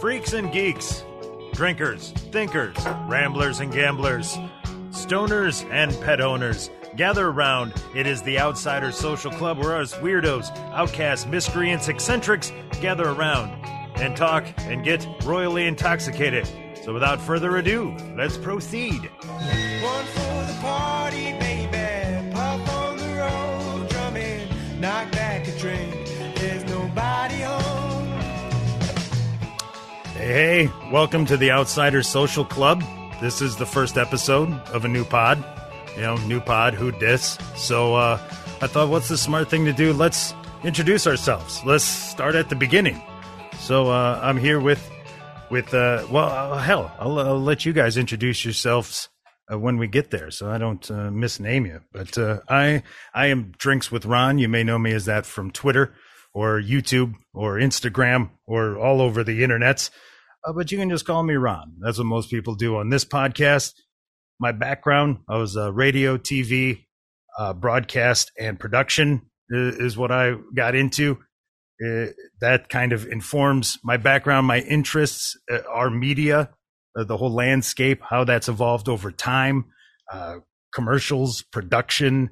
Freaks and geeks, drinkers, thinkers, ramblers and gamblers, stoners and pet owners. Gather around. It is the Outsiders Social Club where us weirdos, outcasts, miscreants, eccentrics gather around and talk and get royally intoxicated. So without further ado, let's proceed. Hey, welcome to the Outsiders Social Club. This is the first episode of a new pod. You know, new pod, who dis. So uh, I thought, what's the smart thing to do? Let's introduce ourselves. Let's start at the beginning. So uh, I'm here with, with uh, well, uh, hell, I'll, I'll let you guys introduce yourselves uh, when we get there, so I don't uh, misname you. But uh, I, I am drinks with Ron. You may know me as that from Twitter or YouTube or Instagram or all over the internets. Uh, but you can just call me Ron. That's what most people do on this podcast. My background, I was radio, TV, uh, broadcast, and production is, is what I got into. Uh, that kind of informs my background. My interests uh, are media, uh, the whole landscape, how that's evolved over time, commercials, production.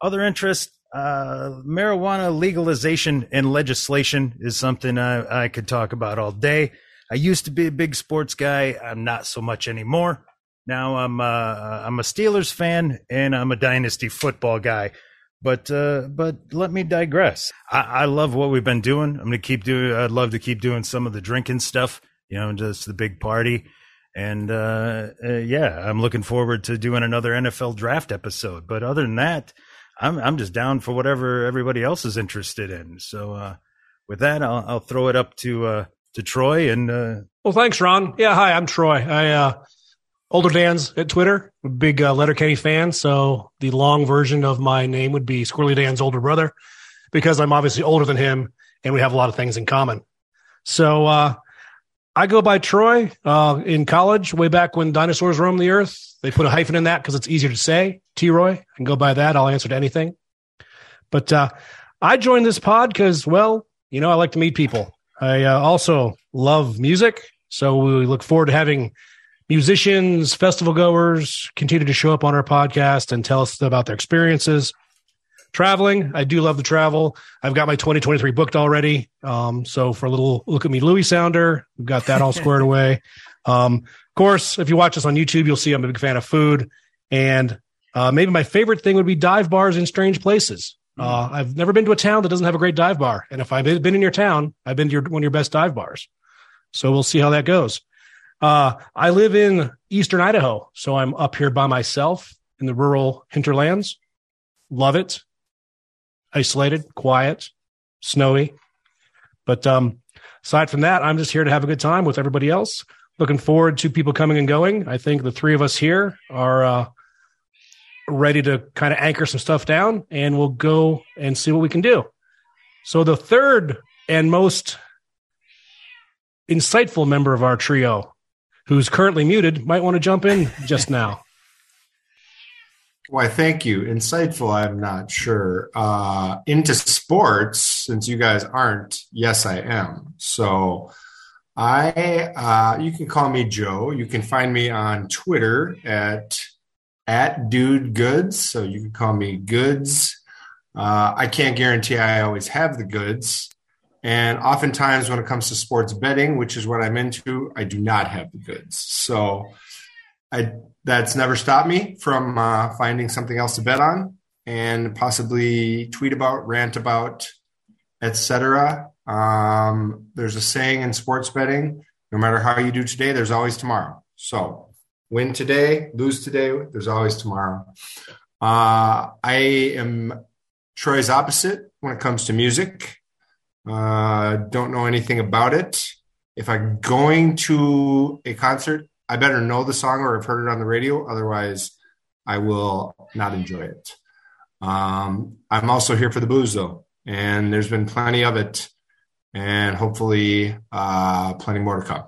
Other interests, marijuana legalization and legislation is something I, I could talk about all day. I used to be a big sports guy. I'm not so much anymore. Now I'm uh, I'm a Steelers fan and I'm a dynasty football guy. But uh, but let me digress. I, I love what we've been doing. I'm gonna keep doing. I'd love to keep doing some of the drinking stuff. You know, just the big party. And uh, uh, yeah, I'm looking forward to doing another NFL draft episode. But other than that, I'm I'm just down for whatever everybody else is interested in. So uh, with that, I'll, I'll throw it up to uh, to Troy and uh, Well, thanks, Ron. Yeah, hi, I'm Troy. I uh older Dan's at Twitter, big uh, Letterkenny fan. So the long version of my name would be Squirrely Dan's older brother, because I'm obviously older than him, and we have a lot of things in common. So uh, I go by Troy. Uh, in college, way back when dinosaurs roamed the earth, they put a hyphen in that because it's easier to say. T Roy. I can go by that. I'll answer to anything. But uh, I joined this pod because, well, you know, I like to meet people. I uh, also love music. So we look forward to having musicians, festival goers continue to show up on our podcast and tell us about their experiences. Traveling, I do love to travel. I've got my 2023 booked already. Um, so for a little look at me, Louis Sounder, we've got that all squared away. Um, of course, if you watch us on YouTube, you'll see I'm a big fan of food. And uh, maybe my favorite thing would be dive bars in strange places. Uh, I've never been to a town that doesn't have a great dive bar. And if I've been in your town, I've been to your, one of your best dive bars. So we'll see how that goes. Uh, I live in eastern Idaho, so I'm up here by myself in the rural hinterlands. Love it. Isolated, quiet, snowy. But um, aside from that, I'm just here to have a good time with everybody else. Looking forward to people coming and going. I think the three of us here are uh, ready to kind of anchor some stuff down, and we'll go and see what we can do. So the third and most insightful member of our trio who's currently muted might want to jump in just now. Why, thank you. Insightful, I'm not sure. Uh, into sports, since you guys aren't, yes, I am. So I, uh, you can call me Joe. You can find me on Twitter at, at dude goods. So you can call me goods. Uh, I can't guarantee I always have the goods. And oftentimes, when it comes to sports betting, which is what I'm into, I do not have the goods. So I, that's never stopped me from uh, finding something else to bet on and possibly tweet about, rant about, etc. Um, there's a saying in sports betting: no matter how you do today, there's always tomorrow. So win today, lose today, there's always tomorrow. Uh, I am Troy's opposite when it comes to music. Uh, don't know anything about it. If I'm going to a concert, I better know the song or I've heard it on the radio. Otherwise, I will not enjoy it. Um, I'm also here for the booze, though, and there's been plenty of it, and hopefully, uh, plenty more to come.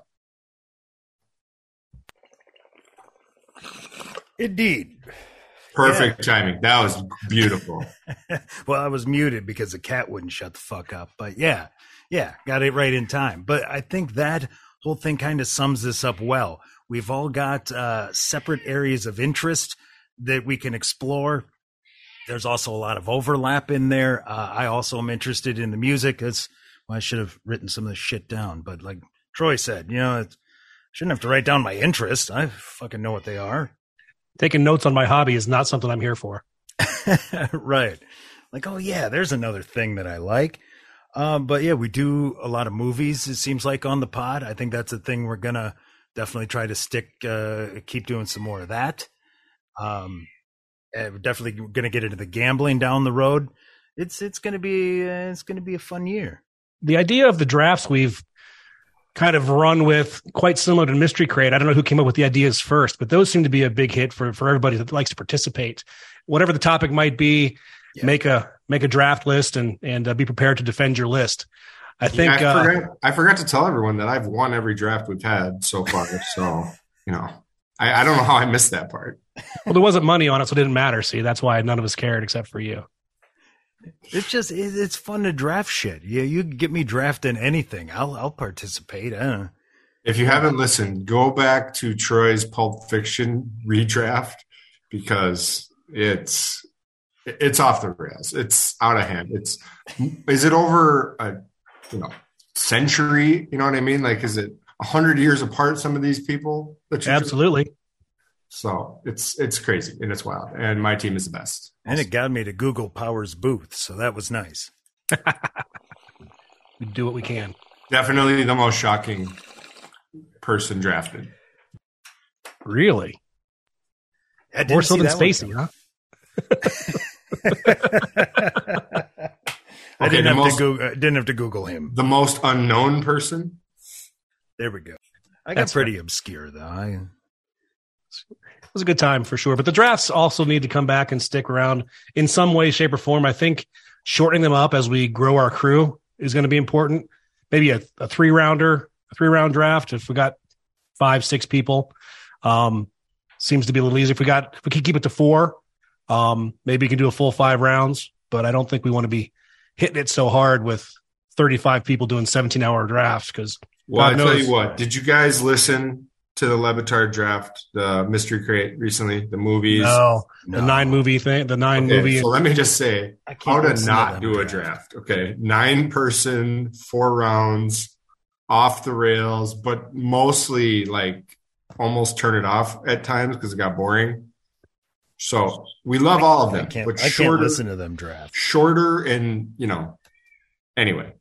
Indeed. Perfect timing. That was beautiful. well, I was muted because the cat wouldn't shut the fuck up. But yeah, Yeah, got it right in time. But I think that whole thing kind of sums this up well. We've all got uh, separate areas of interest that we can explore. There's also a lot of overlap in there. Uh, I also am interested in the music. It's well, I should have written some of this shit down, but like Troy said, you know, it, shouldn't have to write down my interests. I fucking know what they are. Taking notes on my hobby is not something I'm here for. right. Like, oh yeah, there's another thing that I like. Um, but yeah, we do a lot of movies. It seems like on the pod. I think that's a thing we're gonna definitely try to stick, uh, keep doing some more of that. Um, and we're definitely gonna get into the gambling down the road. It's it's gonna be uh, it's gonna be a fun year. The idea of the drafts we've kind of run with quite similar to Mystery Crate. I don't know who came up with the ideas first, but those seem to be a big hit for for everybody that likes to participate. Whatever the topic might be, Yeah. make a make a draft list and and uh, be prepared to defend your list. I think Yeah, I, uh, forgot, I forgot to tell everyone that I've won every draft we've had so far. so, you know, I, I don't know how I missed that part. well, there wasn't money on it, so it didn't matter. See, that's why none of us cared except for you. It's just it's fun to draft shit. Yeah, you can get me drafting anything. I'll I'll participate. Uh, If you haven't listened, go back to Troy's Pulp Fiction redraft because it's it's off the rails. It's out of hand. It's is it over a you know century? You know what I mean? Like, is it a hundred years apart? Some of these people Absolutely. So it's it's crazy and it's wild. And my team is the best. And it got me to Google Powers Boothe, so that was nice. We do what we can. Definitely the most shocking person drafted. Really? I didn't More so than Spacey, huh? I Okay, didn't have most- to Google. Uh, didn't have to Google him. The most unknown person. There we go. I got That's pretty obscure though. I, It was a good time for sure. But the drafts also need to come back and stick around in some way, shape, or form. I think shortening them up as we grow our crew is going to be important. Maybe a, a three rounder, a three round draft. If we got five, six people, um, seems to be a little easier. If we got, if we can keep it to four, um, maybe we can do a full five rounds. But I don't think we want to be hitting it so hard with 35 people doing 17 hour drafts because Well, God I tell you what. Did you guys listen to the Le Batard draft, the Mystery Crate recently? The movies. no, the No. nine movie thing, the nine Okay, movie. so let me just say I can't how to listen to not them do a draft. Okay, nine person, four rounds, off the rails, but mostly like almost turn it off at times because it got boring. So we love all of I them, can't. but I can't listen to them draft. shorter, and you know. Anyway,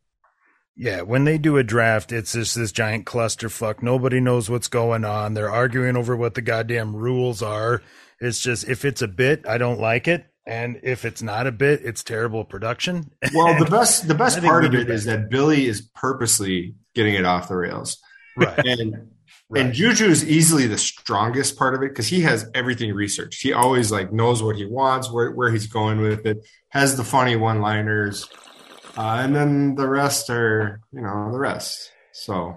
Yeah, when they do a draft, it's just this giant clusterfuck. Nobody knows what's going on. They're arguing over what the goddamn rules are. It's just if it's a bit, I don't like it, and if it's not a bit, it's terrible production. well, the best the best part of it that. is that Billy is purposely getting it off the rails. right, and Right. and Juju is easily the strongest part of it because he has everything researched. He always like knows what he wants, where where he's going with it, has the funny one liners, uh, and then the rest are you know the rest. So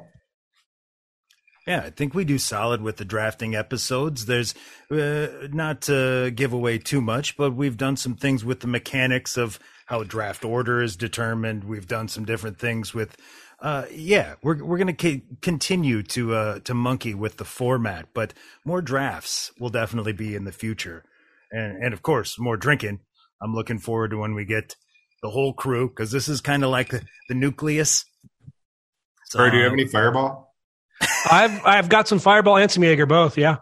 Yeah, I think we do solid with the drafting episodes. There's uh, not to give away too much, but we've done some things with the mechanics of how draft order is determined. We've done some different things with, uh, yeah, we're we're gonna c- continue to uh, to monkey with the format, but more drafts will definitely be in the future, and and of course more drinking. I'm looking forward to when we get the whole crew because this is kind of like the, the nucleus. So, Sorry, do you have any fireball? I've I've got some Fireball and some Jaeger both. Yeah.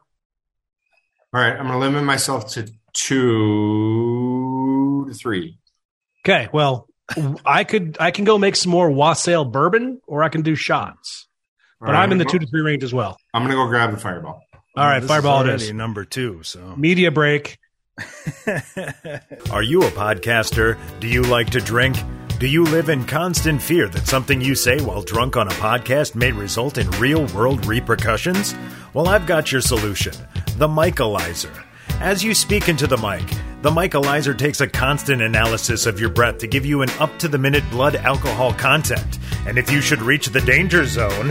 All right, I'm gonna limit myself to two to three. Okay. Well, I could I can go make some more wassail bourbon, or I can do shots. All But right, I'm in the I'm two gonna three range as well. I'm gonna go grab the fireball. All right, this Fireball it already is. number two. So. Media break. Are you a podcaster? Do you like to drink? Do you live in constant fear that something you say while drunk on a podcast may result in real world repercussions? Well, I've got your solution the Michaelizer. As you speak into the mic, the Michaelizer takes a constant analysis of your breath to give you an up to the minute blood alcohol content. And if you should reach the danger zone,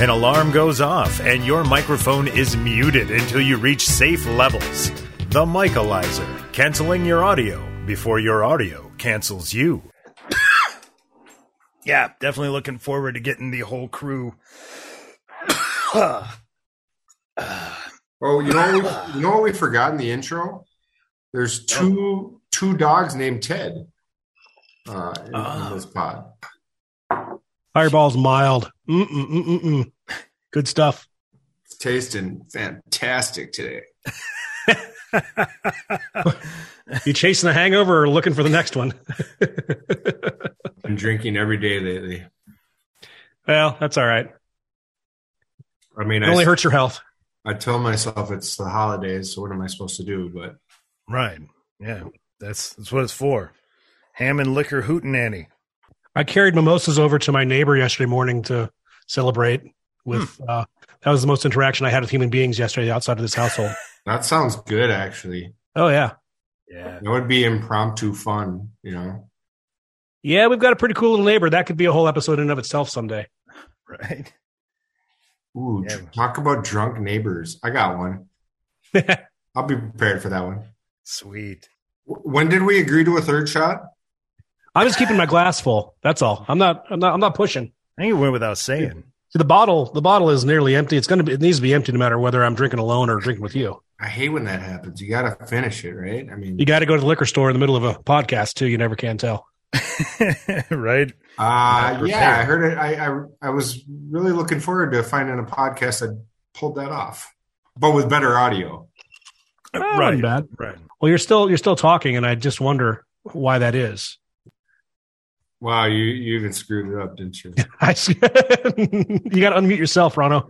an alarm goes off and your microphone is muted until you reach safe levels. The Michaelizer, canceling your audio before your audio cancels you. yeah, definitely looking forward to getting the whole crew. Oh, you know, we, you know what we forgot in the intro? There's two two dogs named Ted uh, in, in Oh. this pod. Fireball's mild. Mm-mm-mm-mm-mm. Good stuff. It's tasting fantastic today. You chasing the hangover or looking for the next one? Been drinking every day lately. well, that's all right. I mean, It I, only hurts your health. I tell myself it's the holidays, so what am I supposed to do? But right. Yeah. That's that's what it's for. Ham and liquor hootin' hootenanny. I carried mimosas over to my neighbor yesterday morning to celebrate with. Hmm. Uh, that was the most interaction I had with human beings yesterday outside of this household. that sounds good, actually. oh yeah, Yeah. That would be impromptu fun, you know. yeah. We've got a pretty cool little neighbor. That could be a whole episode in and of itself someday. Right. Ooh, Yeah. talk about drunk neighbors. I got one. I'll be prepared for that one. Sweet. When did we agree to a third shot? I'm just keeping my glass full. That's all. I'm not. I'm not. I'm not pushing. I think it went without saying. See, the bottle. The bottle is nearly empty. It's gonna be. It needs to be empty no matter whether I'm drinking alone or drinking with you. I hate when that happens. You got to finish it, right? I mean, You got to go to the liquor store in the middle of a podcast too. You never can tell. right? uh, yeah, I heard it. I, I I was really looking forward to finding a podcast that pulled that off, but with better audio. Oh, right. bad. Right. Well, you're still you're still talking, and I just wonder why that is. Wow, you you even screwed it up, didn't you? I you got to unmute yourself, Rano.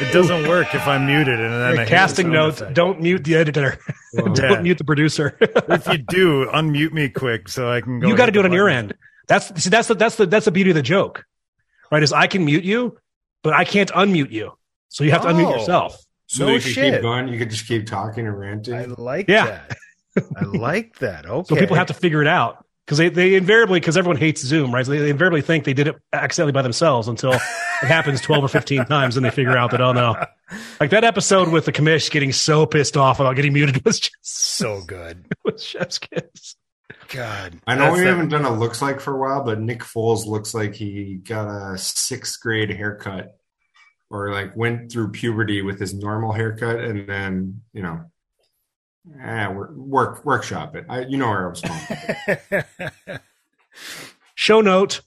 It doesn't work if I'm muted and then I hear the Casting sound notes: effect. Don't mute the editor. Don't Yeah. mute the producer. if you do, unmute me quick so I can go. you got to do it the on your end. That's see, that's the that's the that's the beauty of the joke, right? Is I can mute you, but I can't unmute you, so you have to unmute Oh. yourself. so No you could shit. keep going. You could just keep talking and ranting. I like Yeah. that. I like that. Okay. So people have to figure it out because they, they invariably because everyone hates Zoom, right? So they, they invariably think they did it accidentally by themselves until it happens twelve or fifteen times, and they figure out that oh no, like that episode with the commish getting so pissed off about getting muted was just so good. was chef's kiss. God. I know we the- haven't done a looks like for a while, but Nick Foles looks like he got a sixth grade haircut or like went through puberty with his normal haircut and then, you know, eh, work, work workshop it. I, you know where I was going. Show note: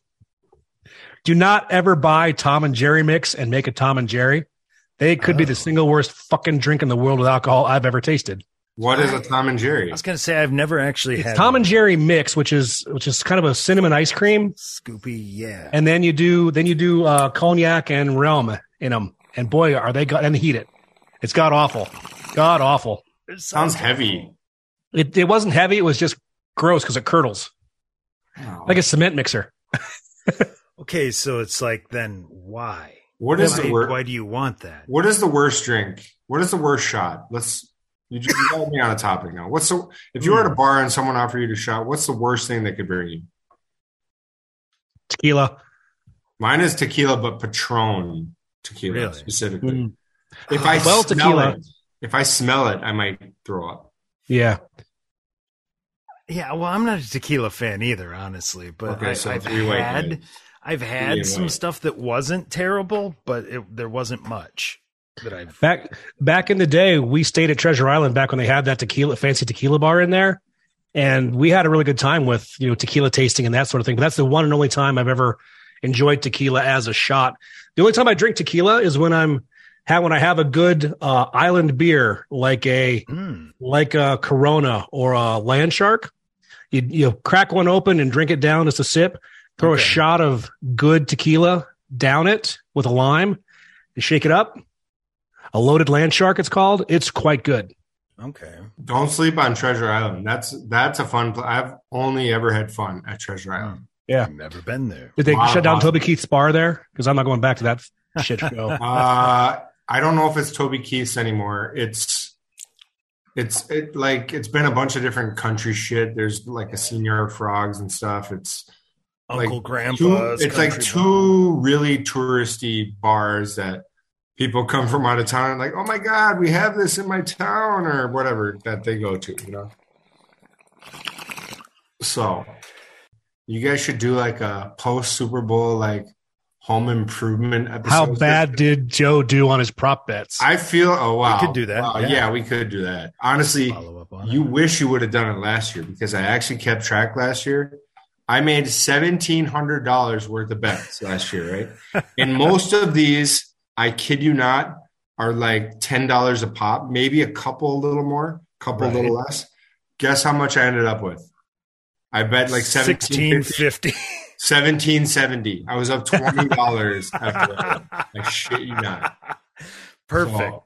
Do not ever buy Tom and Jerry mix and make a Tom and Jerry. They could be Oh. the single worst fucking drink in the world with alcohol I've ever tasted. What is a Tom and Jerry? I was gonna say I've never actually It's had Tom one. and Jerry mix, which is which is kind of a cinnamon ice cream, Scoopy. Yeah. and then you do then you do uh, cognac and realm in them, and boy, are they got and heat it. It's god awful, god awful. Sounds heavy. It it wasn't heavy; it was just gross because it curdles Oh. like a cement mixer. Okay, so it's like then why? what is why, the wor- why do you want that? What is the worst drink? What is the worst shot? Let's you just you got me on a topic now. What's the if you were at a bar and someone offered you to shot, what's the worst thing they could bring you? Tequila. Mine is tequila, but Patron tequila Really? specifically. Mm. If I Well, smell tequila. it, if I smell it, I might throw up. Yeah, Yeah, well, I'm not a tequila fan either, honestly. But Okay, I, so I've three white had. I've had some white. stuff that wasn't terrible, but it, there wasn't much that I've. back back in the day, we stayed at Treasure Island back when they had that tequila fancy tequila bar in there, and we had a really good time with you know tequila tasting and that sort of thing. But that's the one and only time I've ever enjoyed tequila as a shot. The only time I drink tequila is when I'm have when I have a good uh, island beer like a Mm, like a Corona or a Land Shark. You you crack one open and drink it down as a sip. Throw Okay. a shot of good tequila down it with a lime. You shake it up. A loaded land shark, it's called. It's quite good. okay. Don't sleep on Treasure Island. That's that's a fun. Pl- I've only ever had fun at Treasure Island. Yeah. I've never been there. Did they Wow, shut down awesome. Toby Keith's bar there? Because I'm not going back to that shit show. Uh, I don't know if it's Toby Keith's anymore. It's it's it like it's been a bunch of different country shit. There's like a Señor Frogs and stuff. It's Uncle like Grandpa's. two, it's like two really touristy bars that people come from out of town and like, oh my god, we have this in my town or whatever that they go to, you know. So You guys should do like a post Super Bowl like home improvement episode. How bad did Joe do on his prop bets? I feel. Oh wow, We could do that, Wow, yeah. yeah. we could do that. Honestly, Follow up you wish you would have done it last year because I actually kept track last year. I made seventeen hundred dollars worth of bets last year, right? and most of these, I kid you not, are like ten dollars a pop, maybe a couple a little more, couple Right. a little less. Guess how much I ended up with? I bet like sixteen 1750, fifty. 1770. I was up twenty dollars after that. I shit you not. Perfect. So-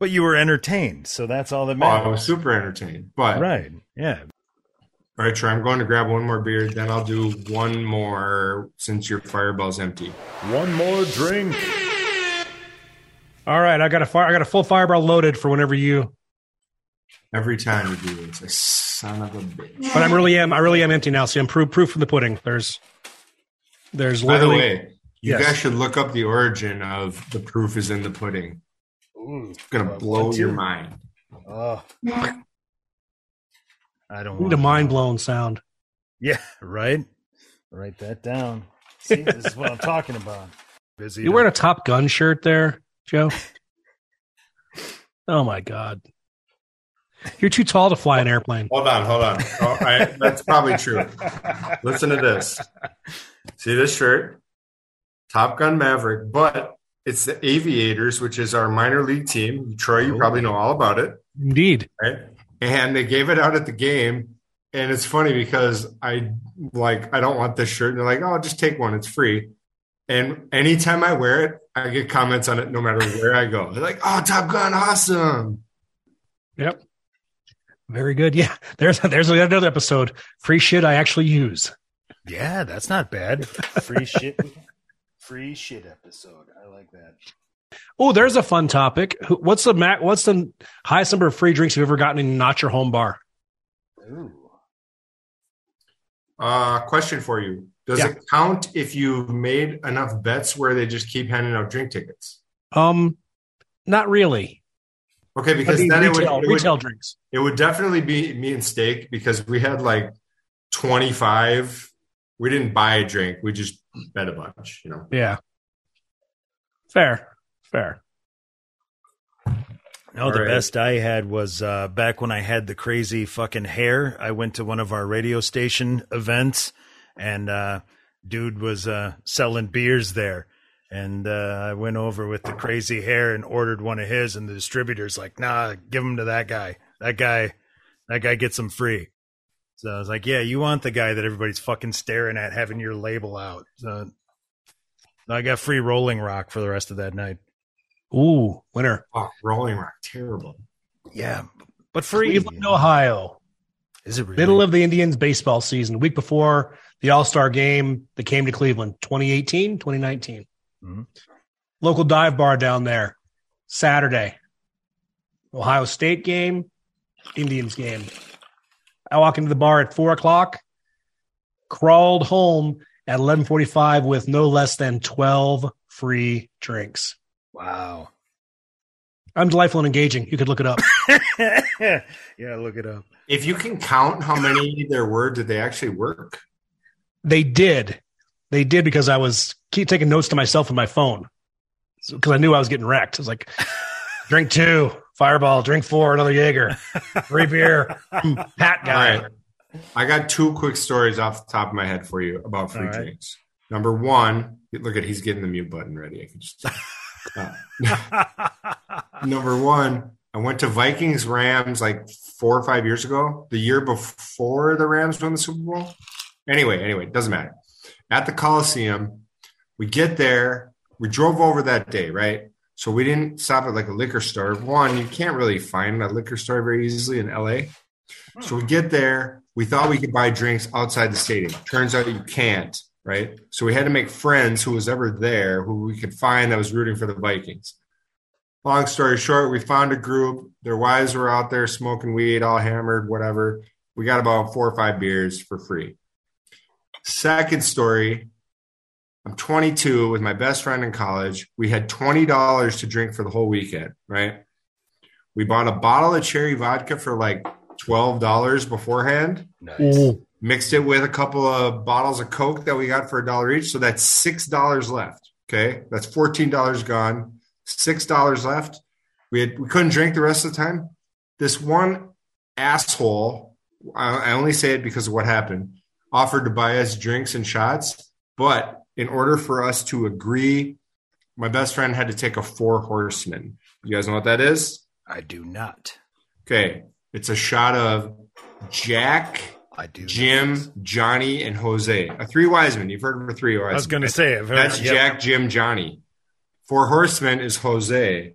But you were entertained, so that's all that Oh, I was super entertained. But right. Yeah. All right, Troy, I'm going to grab one more beer. Then I'll do one more since your fireball's empty. One more drink. All right, I got a fire. I got a full fireball loaded for whenever you. Every time you do this, a son of a bitch. But I'm really am. I really am empty now. See, I'm proof proof from the pudding. There's, there's By the way, you Yes. guys should look up the origin of the proof is in the pudding. Ooh. It's going to Uh, blow your to? mind. Oh. I don't Need a mind blown sound. Yeah, right. Write that down. See, this is what I'm talking about. Busy. You wearing a Top Gun shirt there, Joe? oh my God, you're too tall to fly an airplane. Hold on, hold on. Oh, I, that's probably true. Listen to this. See this shirt? Top Gun Maverick, but it's the Aviators, which is our minor league team. Troy, you Oh. probably know all about it. Indeed. right? And they gave it out at the game. And it's funny because I like I don't want this shirt. And they're like, oh, just take one. It's free. And anytime I wear it, I get comments on it no matter where I go. They're like, oh, Top Gun, awesome. Yep. Very good. Yeah. There's there's another episode. Free shit I actually use. Yeah, that's not bad. Free shit. Free shit episode. I like that. Oh, there's a fun topic. What's the ma- What's the highest number of free drinks you've ever gotten in not your home bar? Ooh. Uh, question for you. Does Yeah. it count if you've made enough bets where they just keep handing out drink tickets? Um, not really. Okay, I because mean, then retail, it would, it, retail would, drinks. it would definitely be me and Steak because we had like 25. We didn't buy a drink. We just bet a bunch, you know. Yeah. Fair. Fair. No, the All right. best I had was uh, back when I had the crazy fucking hair. I went to one of our radio station events, and uh, dude was uh, selling beers there. And uh, I went over with the crazy hair and ordered one of his, and the distributor's like, "Nah, give him to that guy. That guy, that guy gets them free." So I was like, "Yeah, you want the guy that everybody's fucking staring at, having your label out." So I got free Rolling Rock for the rest of that night. Ooh, winner. Oh, Rolling Rock, terrible. Yeah, but free. Cleveland, Ohio. Is it really? Middle of the Indians baseball season, week before the All Star game that came to Cleveland, 2018, 2019. Mhm. Local dive bar down there, Saturday. Ohio State game, Indians game. I walk into the bar at four o'clock, crawled home at 1145 with no less than 12 free drinks. Wow. I'm delightful and engaging. You could look it up. yeah, look it up. If you can count how many there were, did they actually work? They did. They did because I was keep taking notes to myself on my phone because I knew I was getting wrecked. I was like, drink two, fireball, drink four, another Jaeger, free beer, hat guy. right. I got two quick stories off the top of my head for you about free All right. drinks. Number one, look at he's getting the mute button ready. I can just. Uh, number one, I went to Vikings Rams like four or five years ago, the year before the Rams won the Super Bowl. Anyway, anyway, it doesn't matter. At the Coliseum, we get there. We drove over that day, right? So we didn't stop at like a liquor store. One, you can't really find a liquor store very easily in LA. So we get there. We thought we could buy drinks outside the stadium. Turns out you can't, right? So we had to make friends who was ever there who we could find that was rooting for the Vikings. Long story short, we found a group. Their wives were out there smoking weed, all hammered, whatever. We got about four or five beers for free. Second story I'm 22 with my best friend in college. We had $20 to drink for the whole weekend, right? We bought a bottle of cherry vodka for like $12 beforehand. Nice. Ooh, mixed it with a couple of bottles of Coke that we got for a dollar each. So that's six dollars left. Okay, that's fourteen dollars gone. Six dollars left. We had we couldn't drink the rest of the time. This one asshole, I, I only say it because of what happened, offered to buy us drinks and shots, but in order for us to agree, my best friend had to take a four horseman. You guys know what that is? I do not. Okay, it's a shot of Jack, I do. Jim, Johnny, and Jose. A three wise men. You've heard of a three wise. I was going to say it. That's Yep. Jack, Jim, Johnny. Four horsemen is Jose.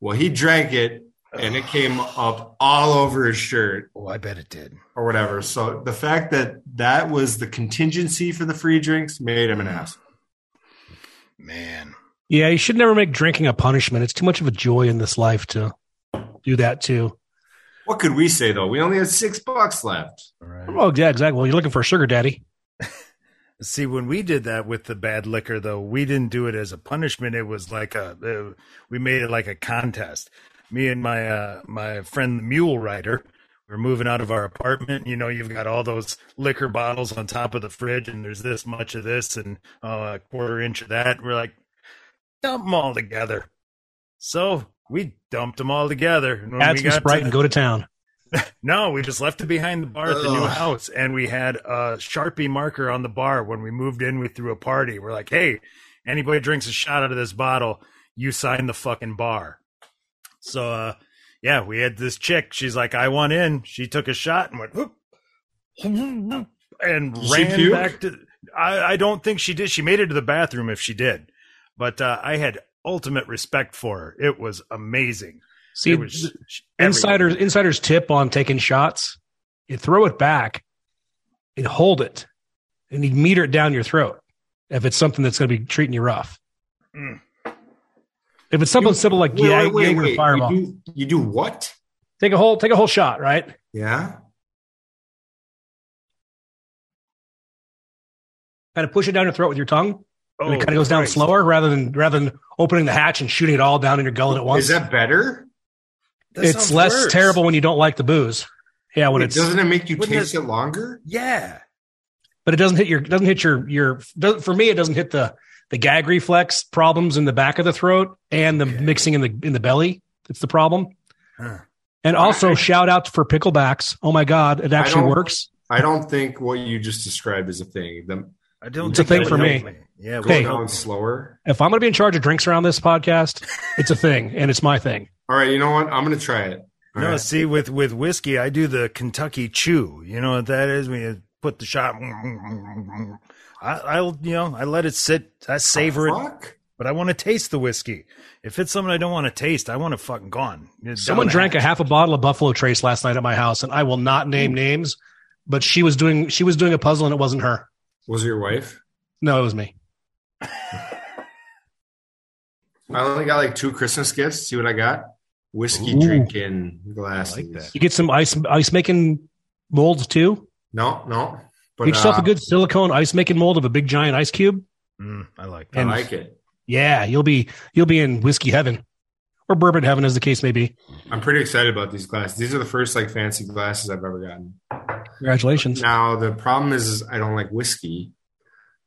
Well, he drank it and it came up all over his shirt Oh, I bet it did. Or whatever. So the fact that that was the contingency for the free drinks made him an ass. Man. Yeah, you should never make drinking a punishment. It's too much of a joy in this life to do that too. What could we say though? We only had six bucks left. All right. Oh, yeah, exactly. Well, you're looking for a sugar daddy. See, when we did that with the bad liquor, though, we didn't do it as a punishment. It was like a, uh, we made it like a contest. Me and my uh, my friend the mule rider, we're moving out of our apartment. You know, you've got all those liquor bottles on top of the fridge, and there's this much of this and uh, a quarter inch of that. We're like, dump them all together. So we dumped them all together. And Add some got to Sprite and go to town. no, we just left it behind the bar at the new house, and we had a sharpie marker on the bar when we moved in. We threw a party. We're like, "Hey, anybody drinks a shot out of this bottle, you sign the fucking bar." So, uh, yeah, we had this chick. She's like, "I want in." She took a shot and went, whoop, and ran back to. I, I don't think she did. She made it to the bathroom if she did, but uh, I had ultimate respect for her. It was amazing. See, it was everything. insiders insiders tip on taking shots. You throw it back and hold it, and you meter it down your throat. If it's something that's going to be treating you rough. Mm. If it's something simple like Wait, yeah, wait, wait, wait. Fireball, You do, you do what? take a whole take a whole shot, right? Yeah. Kind of push it down your throat with your tongue, and it oh, kind of goes down Oh, Christ. slower rather than rather than opening the hatch and shooting it all down in your gullet at once. Is that better? That it's less worse. terrible when you don't like the booze. Yeah, when Wait, it's doesn't it make you Wouldn't taste it- it longer? Yeah. but it doesn't hit your doesn't hit your your for me it doesn't hit the the gag reflex problems in the back of the throat and the Okay. mixing in the in the belly. It's the problem. Huh. And also I- shout out for picklebacks. Oh my god, it actually don't- works. I don't think what you just described is a thing. The I don't It's a thing for would me. Yeah, go Hey. down slower. If I'm going to be in charge of drinks around this podcast, it's a thing and it's my thing. All right, you know what? I'm going to try it. All No, right. see, with with whiskey, I do the Kentucky chew. You know what that is? When you put the shot, I, I'll you know I let it sit, I savor it, Fuck. but I want to taste the whiskey. If it's something I don't want to taste, I want to fucking gone. It's Someone down the drank a half a bottle of Buffalo Trace last night at my house, and I will not name hmm. names, but she was doing she was doing a puzzle and it wasn't her. Was it your wife? No, it was me. I only got like two Christmas gifts. See what I got? Whiskey Ooh. drinking glasses. Like that. You get some ice ice making molds too. No, no. But Get yourself uh, a good silicone ice making mold of a big giant ice cube. Mm, I like I like it. Yeah, you'll be you'll be in whiskey heaven or bourbon heaven, as the case may be. I'm pretty excited about these glasses. These are the first like fancy glasses I've ever gotten. Congratulations. Now the problem is, is I don't like whiskey,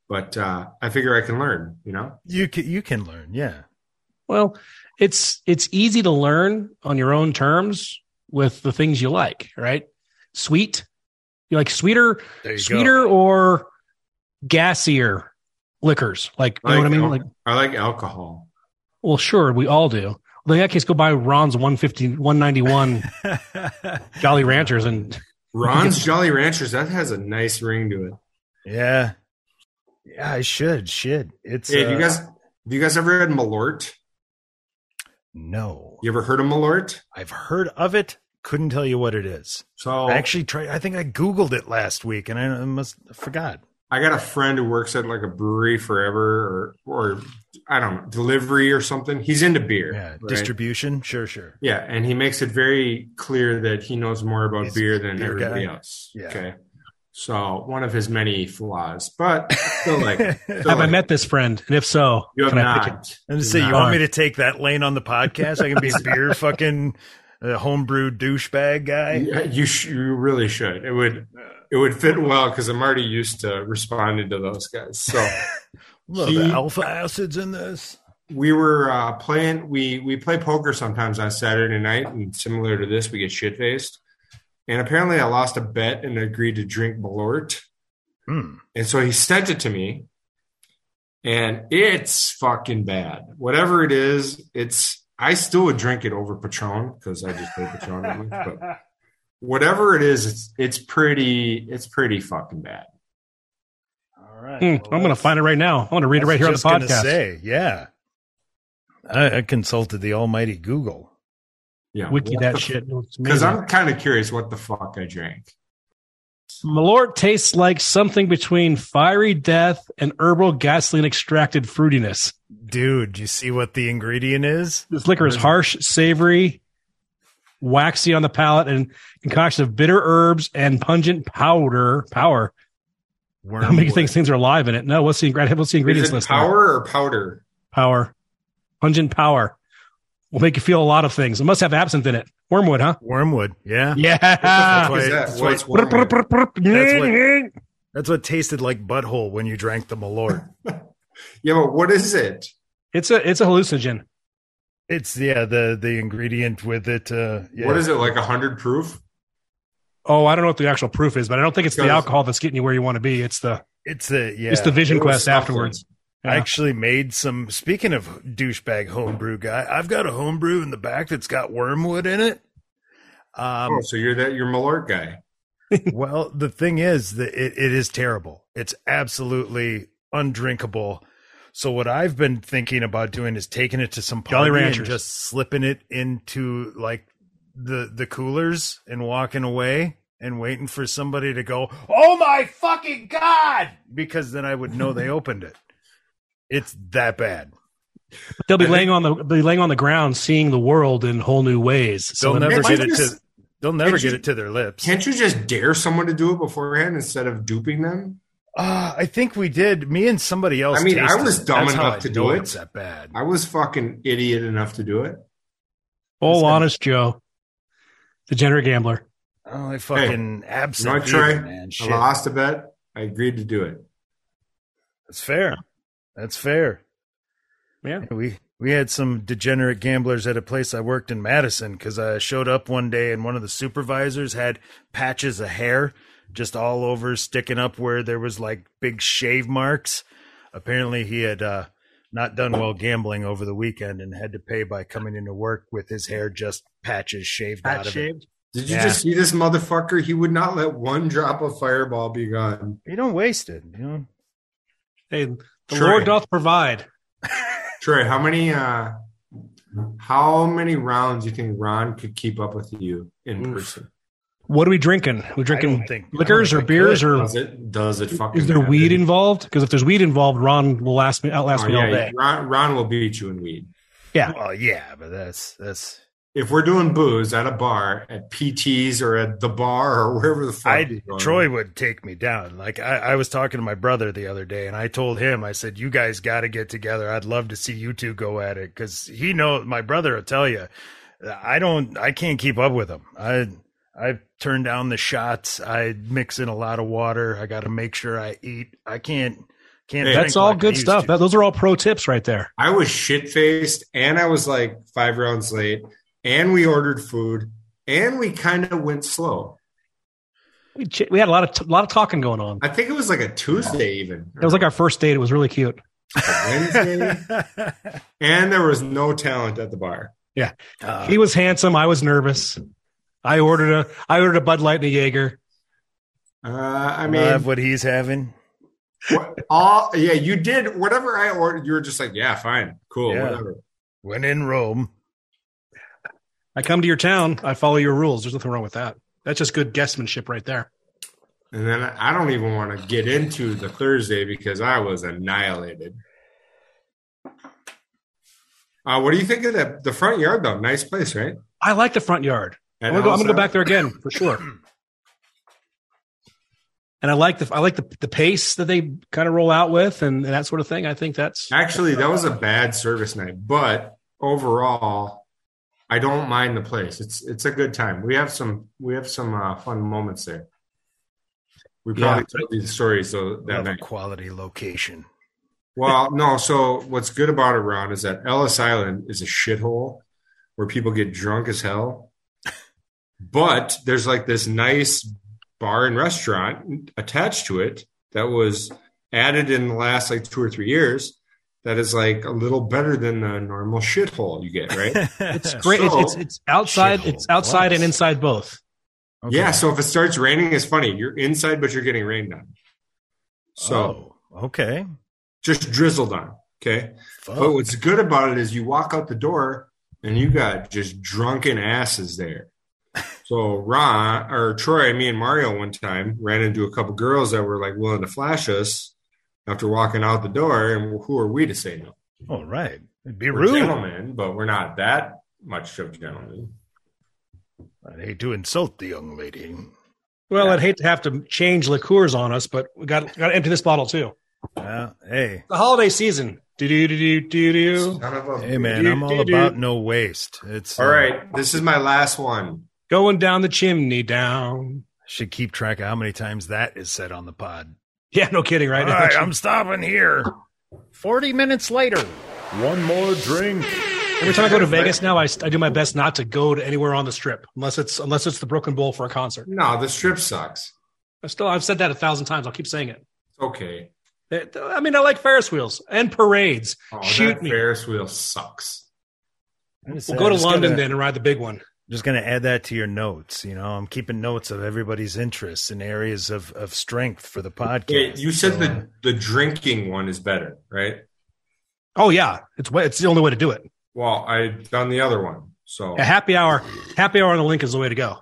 but uh, I figure I can learn. You know, You can you can learn. Yeah. Well, it's it's easy to learn on your own terms with the things you like, right? Sweet. You like sweeter, you sweeter go. or gassier liquors. Like, you know what I mean? al- Like, I like alcohol. well, sure, we all do. Well, in that case, go buy Ron's 150, 191 Jolly Ranchers and Ron's Jolly Ranchers that has a nice ring to it. yeah. Yeah, I should. Should. It's Hey, have you uh, guys have you guys ever had Malort? no. You ever heard of Malort? I've heard of it. Couldn't tell you what it is. So I actually tried. I think I googled it last week, and I must I forgot. I got a friend who works at like a brewery forever or or I don't know, delivery or something. He's into beer. Yeah, right? distribution. Sure, sure. Yeah, and he makes it very clear that he knows more about He's beer than beer everybody guy. else. Yeah. Okay. So one of his many flaws, but still like still have I met this friend? And if so, you have can I pick it? not. And to say, you want me to take that lane on the podcast? I can be beer fucking a homebrew douchebag guy. Yeah, you sh- you really should. It would it would fit well because I'm already used to responding to those guys. So Love He- the alpha acids in this. we were uh, playing. We we play poker sometimes on Saturday night, and similar to this, we get shit faced. And apparently, I lost a bet and agreed to drink Malort. Hmm. And so he sent it to me, and it's fucking bad. Whatever it is, it's. I still would drink it over Patron because I just play Patron. much, but whatever it is, it's it's pretty it's pretty fucking bad. All right. Hmm, I'm going to find it right now. I want to read it right here on the podcast. Say, yeah. I, I consulted the almighty Google. Yeah, Wiki that shit. Because. I'm kind of curious what the fuck I drank. Malort tastes like something between fiery death and herbal gasoline extracted fruitiness. Dude, you see what the ingredient is? This liquor is harsh, savory, waxy on the palate, and concoction of bitter herbs and pungent powder. Power. How many things things are alive in it? No, what's the ingredient? What's the ingredients Is it list? power or powder? Power. Pungent power. Will make you feel a lot of things. It must have absinthe in it. Wormwood, huh? Wormwood, yeah. Yeah. That's What why- that's why- What's wormwood? That's That's what tasted like butthole when you drank the Malort. Yeah, but what is it? It's a it's a hallucinogen. it's yeah, the the ingredient with it. Uh, yeah. What is it like? a hundred proof? Oh, I don't know what the actual proof is, but I don't think it's the alcohol that's getting you where you want to be. It's the It's the yeah. it's the vision It was quest something. Afterwards. I actually made some. Speaking of douchebag homebrew guy, I've got a homebrew in the back that's got wormwood in it. Um, oh, so you're that you're Malort guy. well, the thing is that it, it is terrible. It's absolutely undrinkable. So what I've been thinking about doing is taking it to some Jolly party and just slipping it into like the the coolers and walking away and waiting for somebody to go, "Oh my fucking god!" Because then I would know they opened it. It's that bad. They'll be I laying on the be laying on the ground, seeing the world in whole new ways. So They'll never get it just- to. They'll never get you- it to their lips. Can't you just dare someone to do it beforehand instead of duping them? Uh, I think we did. Me and somebody else. I mean, I was dumb That's how enough to do it. It's that bad. I was fucking idiot enough to do it. Full Listen. honest Joe, degenerate gambler. Oh, I fucking You know absolutely, what, Troy? man. I lost a bet. I agreed to do it. That's fair. That's fair. Yeah. We we had some degenerate gamblers at a place I worked in Madison because I showed up one day and one of the supervisors had patches of hair just all over, sticking up where there was like big shave marks. Apparently, he had uh, not done well gambling over the weekend and had to pay by coming into work with his hair just patches shaved out of it. Did you Yeah. just see this motherfucker? He would not let one drop of fireball be gone. You don't waste it. You know, Hey, the Troy. Lord doth provide. Troy, how many uh how many rounds do you think Ron could keep up with you in Oof. person? What are we drinking? We I drinking think- liquors or beers I or Does it does it fucking is there matter? weed involved? Because if there's weed involved, Ron will last me outlast Oh, me all day. Ron, Ron will beat you in weed. Yeah. Well, yeah, but that's that's. If we're doing booze at a bar, at PT's or at the bar or wherever the fuck I going. Troy would take me down. Like I, I was talking to my brother the other day, and I told him, I said, "You guys got to get together. I'd love to see you two go at it because he know my brother will tell you, I don't, I can't keep up with him. I I turn down the shots. I mix in a lot of water. I got to make sure I eat. I can't can't. Hey, That's all like good stuff. to. That, those are all pro tips right there. I was shit faced and I was like five rounds late and we ordered food and we kind of went slow. We, ch- we had a lot of t- lot of talking going on. I think it was like a Tuesday even. It was like our first date. It was really cute. Wednesday. and there was no talent at the bar. Uh, He was handsome. I was nervous. I ordered a I ordered a Bud Light and a Jaeger. Uh, I I mean, have what he's having. what- all yeah, you did whatever I ordered. You were just like, yeah, fine, cool, Yeah. whatever. When in Rome, I come to your town. I follow your rules. There's nothing wrong with that. That's just good guestmanship right there. And then I don't even want to get into the Thursday because I was annihilated. Uh, what do you think of the the front yard though? Nice place, right? I like the front yard. I'm gonna, go, I'm gonna go back there again for sure. And I like the I like the the pace that they kind of roll out with and, and that sort of thing. I think that's Actually, that was a bad service night, but overall, I don't mind the place. It's it's a good time. We have some we have some uh, fun moments there. We probably told these stories so that night. quality location. Well, no. So what's good about it, Ron, is that Ellis Island is a shithole where people get drunk as hell. But there's like this nice bar and restaurant attached to it that was added in the last like two or three years. That is like a little better than the normal shithole you get, right? It's great. it's, it's it's outside. It's outside and inside both. Okay. Yeah. So if it starts raining, it's funny. You're inside, but you're getting rained on. So Oh, okay. just drizzled on. Okay. Fuck. But what's good about it is you walk out the door and you got just drunken asses there. So Ron or Troy, me and Mario one time ran into a couple girls that were like willing to flash us after walking out the door, and who are we to say no? All right. It'd be We're rude. gentlemen, but we're not that much of gentlemen. I'd hate to insult the young lady. Well, Yeah. I'd hate to have to change liqueurs on us, but we got got to empty this bottle too. Well, hey, The holiday season. Do do do do do do. Son of a- hey, man, I'm all about no waste. It's All uh, right, this is my last one. Going down the chimney down. Should keep track of how many times that is said on the pod. Yeah, no kidding, right? All right, I'm stopping here. Forty minutes later, one more drink. Every time I go to Vegas now, I, I do my best not to go to anywhere on the strip unless it's unless it's the Brooklyn Bowl for a concert. No, the strip sucks. I still I've said that a thousand times. I'll keep saying it. Okay. Eh, it- I mean, I like Ferris wheels and parades. Oh, Shoot that me. Ferris wheel sucks. I'm We'll saying, go to London gonna- then and ride the big one. Just going to add that to your notes. You know, I'm keeping notes of everybody's interests and areas of, of strength for the podcast. Yeah, you said So, the uh, the drinking one is better, right? Oh yeah, it's it's the only way to do it. Well, I done the other one, so A happy hour, happy hour on the LINQ is the way to go.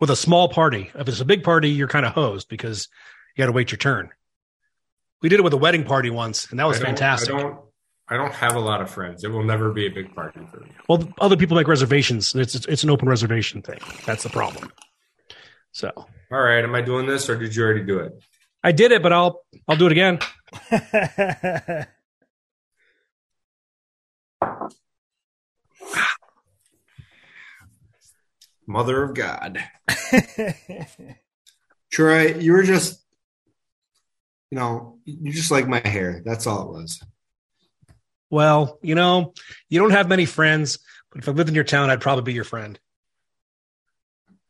With a small party. If it's a big party, you're kind of hosed because you got to wait your turn. We did it with a wedding party once, and that was I fantastic. I don't, I don't have a lot of friends. It will never be a big party for me. Well, other people make reservations. and It's it's an open reservation thing. That's the problem. So All right, am I doing this or did you already do it? I did it, but I'll I'll do it again. Mother of God, Troy, you were just, you know, you just like my hair. That's all it was. Well, you know, you don't have many friends, but if I lived in your town, I'd probably be your friend.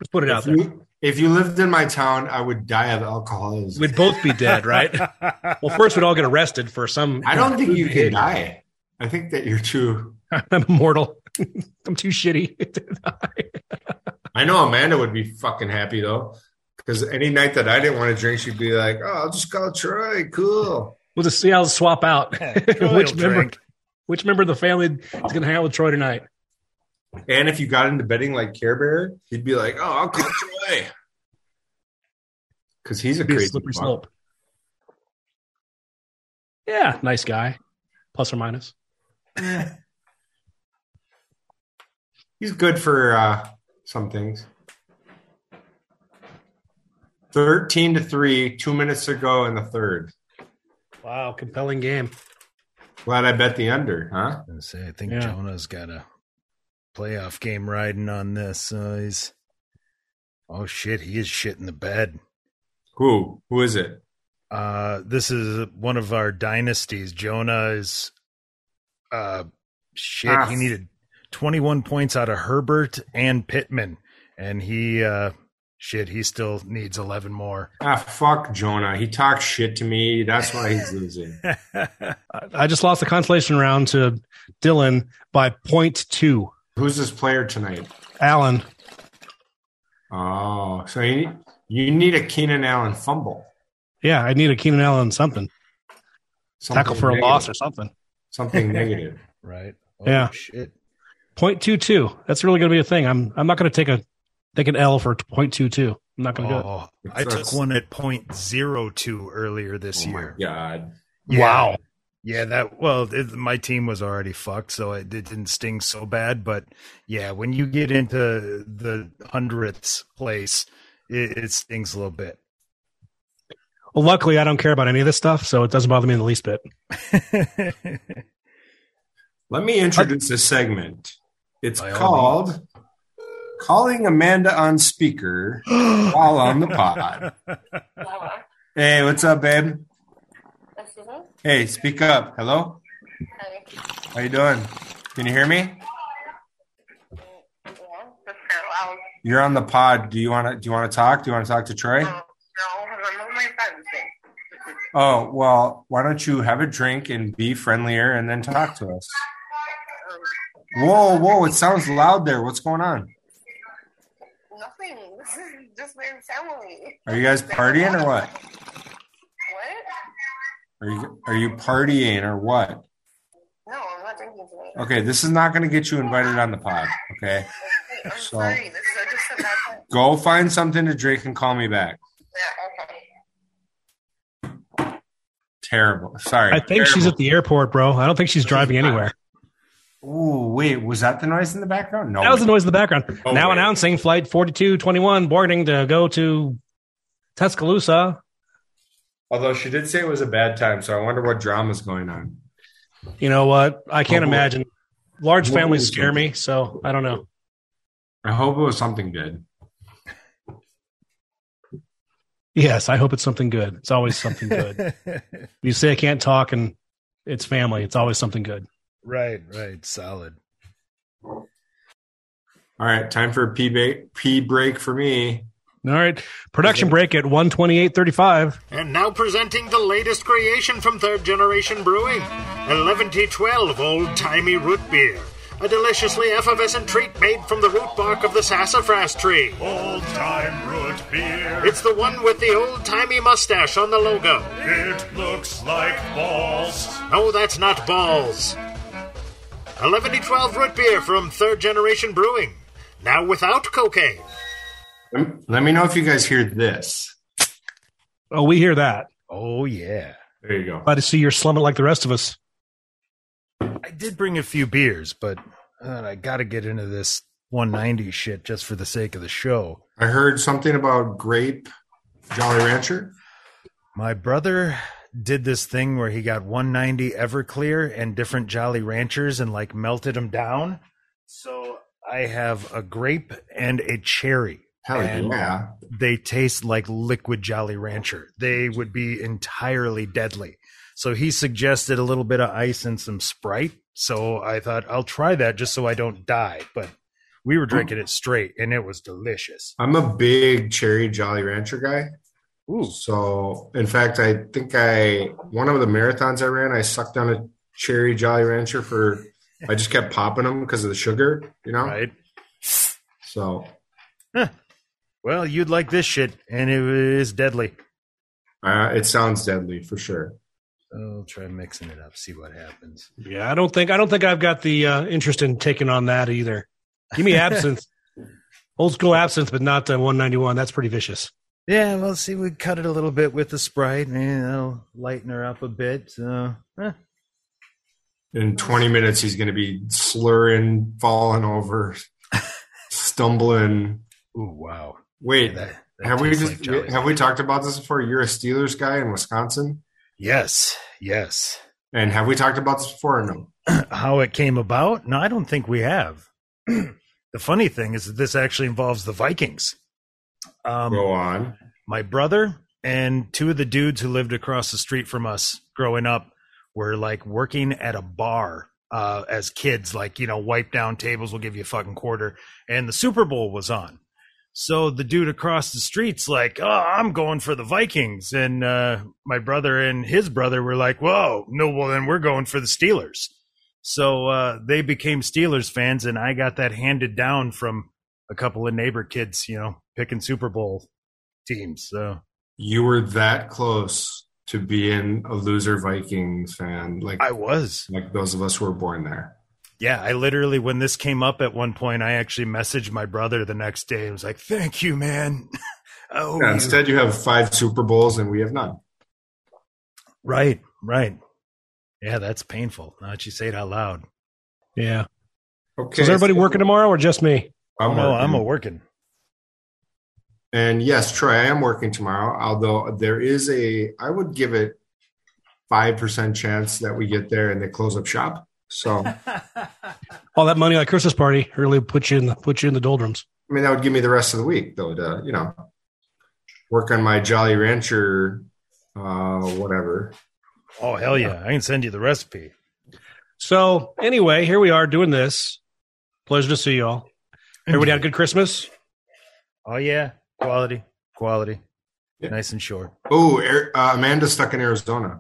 Let's put it out If there. you, if you lived in my town, I would die of alcoholism. We'd both be dead, right? well, first we'd all get arrested for some. I don't think you can die. I think that you're too. I'm immortal. I'm too shitty. to die. I know Amanda would be fucking happy though, because any night that I didn't want to drink, she'd be like, "Oh, I'll just call Troy. Cool." we'll just see how to swap out. Troy which member? drink. Which member of the family is going to hang out with Troy tonight? And if you got into betting like Care Bear, he'd be like, "Oh, I'll call Troy," because he's a Be crazy slippery slope. Yeah, nice guy, plus or minus. He's good for uh, some things. Thirteen to three, two minutes to go in the third. Wow, compelling game. Glad I bet the under, huh? I was say, I think Yeah. Jonah's got a playoff game riding on this. Uh, he's oh shit, he is shit in the bed. Who? Who is it? Uh, this is one of our dynasties. Jonah is uh shit. Ah. He needed 21 points out of Herbert and Pittman, and he uh shit. He still needs 11 more. Ah, fuck Jonah. He talks shit to me. That's why he's losing. I- I just lost the consolation round to Dylan by point two. Who's this player tonight? Allen. Oh, so you you need a Keenan Allen fumble. Yeah, I need a Keenan Allen something. Something Tackle for a loss or something. something negative. right? Oh, Yeah. Shit. Point two two. That's really going to be a thing. I'm I'm not going to take a take an L for point two two. I'm not going to do oh, it. Oh, I took one at 0.02 earlier this Oh my year. god. Yeah. Wow. Yeah, that well, it, my team was already fucked, so it, it didn't sting so bad. But yeah, when you get into the hundredths place, it, it stings a little bit. Well, luckily I don't care about any of this stuff, so it doesn't bother me in the least bit. Let me introduce a segment It's By all called calling Amanda on speaker while on the pod. Hey, what's up, babe? Hey, speak up. Hello? Hi. How you doing? Can you hear me? Yeah, just so loud. You're on the pod. Do you want to do you want to talk? Do you want to talk to Troy? Oh, no, remove my phone. Oh, well, why don't you have a drink and be friendlier and then talk to us? Whoa, whoa, it sounds loud there. What's going on? Nothing. This is just my family. Are you guys partying or what? What? Are you are you partying or what? No, I'm not drinking tonight. Okay, this is not going to get you invited on the pod, okay? I'm So- sorry. This is just a bad time. Go find something to drink and call me back. Yeah, okay. Terrible. Sorry. I think she's at the airport, bro. I don't think she's driving anywhere. Ooh, wait, was that the noise in the background? No. That was the noise in the background. Oh, now wait. announcing flight 4221 boarding to go to Tuscaloosa. Although she did say it was a bad time, so I wonder what drama's going on. You know what? I can't Oh, imagine. Large What families scare me, so I don't know. I hope it was something good. Yes, I hope it's something good. It's always something good. you say I can't talk and it's family. It's always something good. Right, right. Solid. All right, time for a pee, ba- pee break for me. All right. Production break at 128.35. And now presenting the latest creation from Third Generation Brewing 11T12 Old Timey Root Beer. A deliciously effervescent treat made from the root bark of the sassafras tree. Old time root beer. It's the one with the old timey mustache on the logo. It looks like balls. No, that's not balls. 11T12 Root Beer from Third Generation Brewing. Now without cocaine. Let let me know if you guys hear this. Oh, we hear that. Oh yeah. There you go. Glad to see you're slumming like the rest of us. I did bring a few beers, but uh, I got to get into this 190 shit just for the sake of the show. I heard something about grape Jolly Rancher. My brother did this thing where he got 190 Everclear and different Jolly Ranchers and like melted them down. So I have a grape and a cherry. Hell And- yeah. They taste like liquid Jolly Rancher. They would be entirely deadly. So he suggested a little bit of ice and some Sprite. So I thought I'll try that just so I don't die. But we were drinking it straight and it was delicious. I'm a big cherry Jolly Rancher guy. Ooh. So, in fact, I think I one of the marathons I ran, I sucked on a cherry Jolly Rancher for. I just kept popping them because of the sugar, you know. Right. So, Well, you'd like this shit, and it is deadly. uh, it sounds deadly for sure. I'll try mixing it up, see what happens. Yeah, I don't think I don't think I've got the uh, interest in taking on that either. Give me absinthe, old school absinthe, but not uh, 191. That's pretty vicious. Yeah, well, see, we cut it a little bit with the Sprite, and that'll lighten her up a bit. So, eh. In 20 minutes, he's going to be slurring, falling over, stumbling. ooh, wow. Wait, That- that have we just like have we talked about this before? You're a Steelers guy in Wisconsin, Yes, yes. and have we talked about this before? Or no. How it came about? No, I don't think we have. the funny thing is that this actually involves the Vikings. Um, Go on. my brother and two of the dudes who lived across the street from us growing up were like working at a bar uh, as kids, like, you know, wipe down tables, we'll give you a fucking quarter. And the Super Bowl was on. So the dude across the street's like, oh, I'm going for the Vikings. And uh, my brother and his brother were like, whoa, no, well, then we're going for the Steelers. So uh, they became Steelers fans, and I got that handed down from a couple of neighbor kids, you know, picking Super Bowl teams. So You were that close to being a loser Vikings fan, like I was. like those of us who were born there. Yeah, I literally, when this came up at one point, I actually messaged my brother the next day and was like, thank you, man. oh, Yeah, instead, you have five Super Bowls and we have none. right, right. Yeah, that's painful. Now that you say it out loud. Yeah. Okay, Is everybody so working tomorrow or just me? I'm no, working. I'm a working. And yes, Troy, I am working tomorrow. Although there is a, I would give it five percent chance that we get there and they close up shop. So, All that money on a Christmas party really put you in the, put you in the doldrums. I mean, that would give me the rest of the week, though, to, you know, work on my Jolly Rancher, uh, whatever. Oh hell yeah! I can send you the recipe. So anyway, here we are doing this. Pleasure to see you all. Everybody had a good Christmas. Oh yeah, quality, quality, Yeah. nice and short. Oh, Ar- uh, Amanda's stuck in Arizona.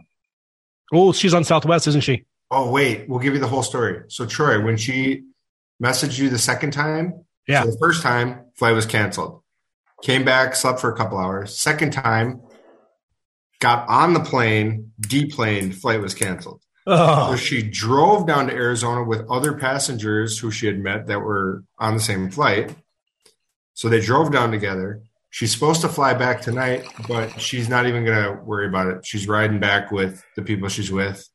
Oh, she's on Southwest, isn't she? Oh, wait, we'll give you the whole story. So, Troy, when she messaged you the second time, Yeah. so the first time, flight was canceled. Came back, slept for a couple hours. Second time, got on the plane, deplaned, flight was canceled. So Oh, she drove down to Arizona with other passengers who she had met that were on the same flight. So they drove down together. She's supposed to fly back tonight, but she's not even going to worry about it. She's riding back with the people she's with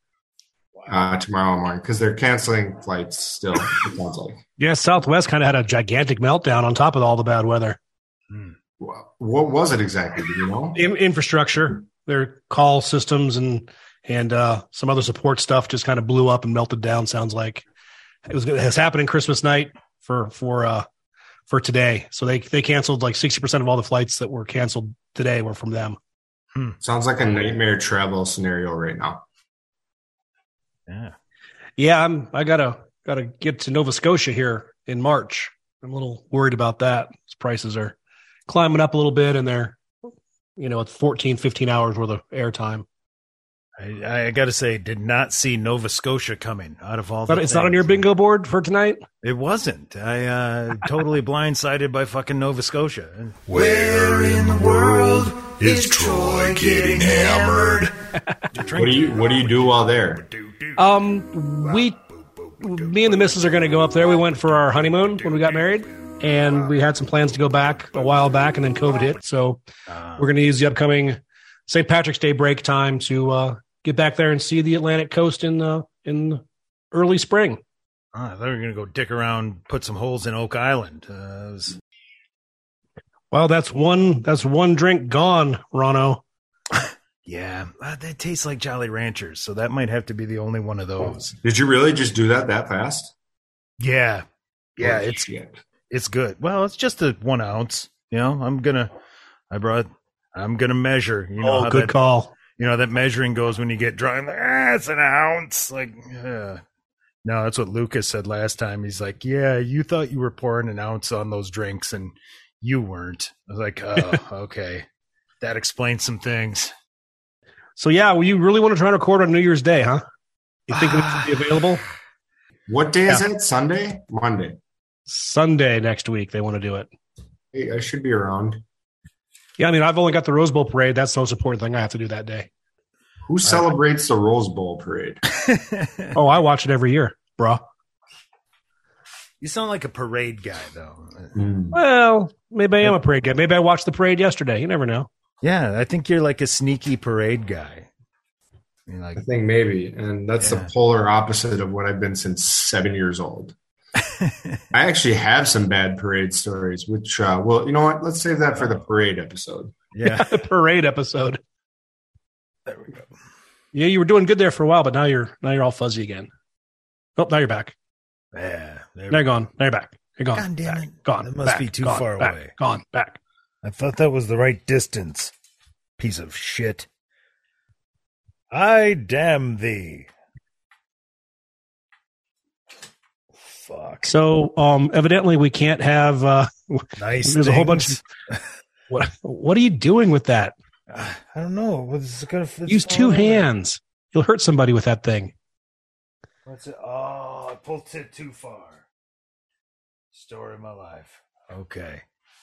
uh, tomorrow morning because they're canceling flights still. It sounds like. yeah. Southwest kind of had a gigantic meltdown on top of all the bad weather. Wha- What was it exactly? Do you know? In- infrastructure, their call systems and and uh, some other support stuff just kind of blew up and melted down. Sounds like it was it has happened Christmas night for for uh, for today. So they they canceled like sixty percent of all the flights that were canceled today were from them. Hmm. Sounds like a nightmare travel scenario right now. Yeah. Yeah, I'm. I gotta gotta get to Nova Scotia here in March. I'm a little worried about that. These prices are climbing up a little bit, and they're you know it's 14, 15 hours worth of airtime. I, I got to say, did not see Nova Scotia coming out of all. But the it's not on your bingo board for tonight. It wasn't. I uh, totally blindsided by fucking Nova Scotia. Where in the world is Troy getting hammered? What do you What do you do while there? Um, we, me and the missus are going to go up there. We went for our honeymoon when we got married, and we had some plans to go back a while back, and then COVID hit. So we're going to use the upcoming St. Patrick's Day break time to uh, get back there and see the Atlantic coast in uh, in early spring. Oh, I thought we were gonna go dick around, put some holes in Oak Island. Uh, was- Well, that's one that's one drink gone, Rono. yeah, uh, that tastes like Jolly Ranchers, so that might have to be the only one of those. Did you really just do that that fast? Yeah, yeah, Holy it's shit. it's good. Well, it's just a one ounce. You know, I'm gonna, I brought, I'm gonna measure. You know, Oh, good that, call. You know that measuring goes when you get drunk. Like, ah, it's an ounce. Like, uh. no, that's what Lucas said last time. He's like, yeah, you thought you were pouring an ounce on those drinks, and you weren't. I was like, oh, okay, that explains some things. So yeah, well, you really want to try and record on New Year's Day, huh? You think it should be available What day is it? Sunday? Monday. Sunday next week? They want to do it. Hey, I should be around. Yeah, I mean, I've only got the Rose Bowl parade. That's the most important thing I have to do that day. Who celebrates the Rose Bowl parade? Oh, I watch it every year, bruh. You sound like a parade guy, though. Hmm. Well, maybe I am a parade guy. Maybe I watched the parade yesterday. You never know. Yeah, I think you're like a sneaky parade guy. You're like, I think maybe, and that's Yeah. the polar opposite of what I've been since seven years old. I actually have some bad parade stories, which, uh, well, you know what? Let's save that for the parade episode. yeah. the parade episode. There we go. Yeah, you were doing good there for a while, but now you're now you're all fuzzy again. Oh, now you're back. Yeah. There Now you're gone. Now you're back. You're gone. God damn Back. it. Gone. That must Back. be too Gone. far Back. away. Gone. Back. I thought that was the right distance. Piece of shit. I damn thee. Fuck. So, um, evidently we can't have. Uh, Nice. There's a whole bunch things. what? What are you doing with that? I don't know. What's it gonna fit? Use two hands. You'll hurt somebody with that thing. What's it? Oh, I pulled it too far. Story of my life. Okay.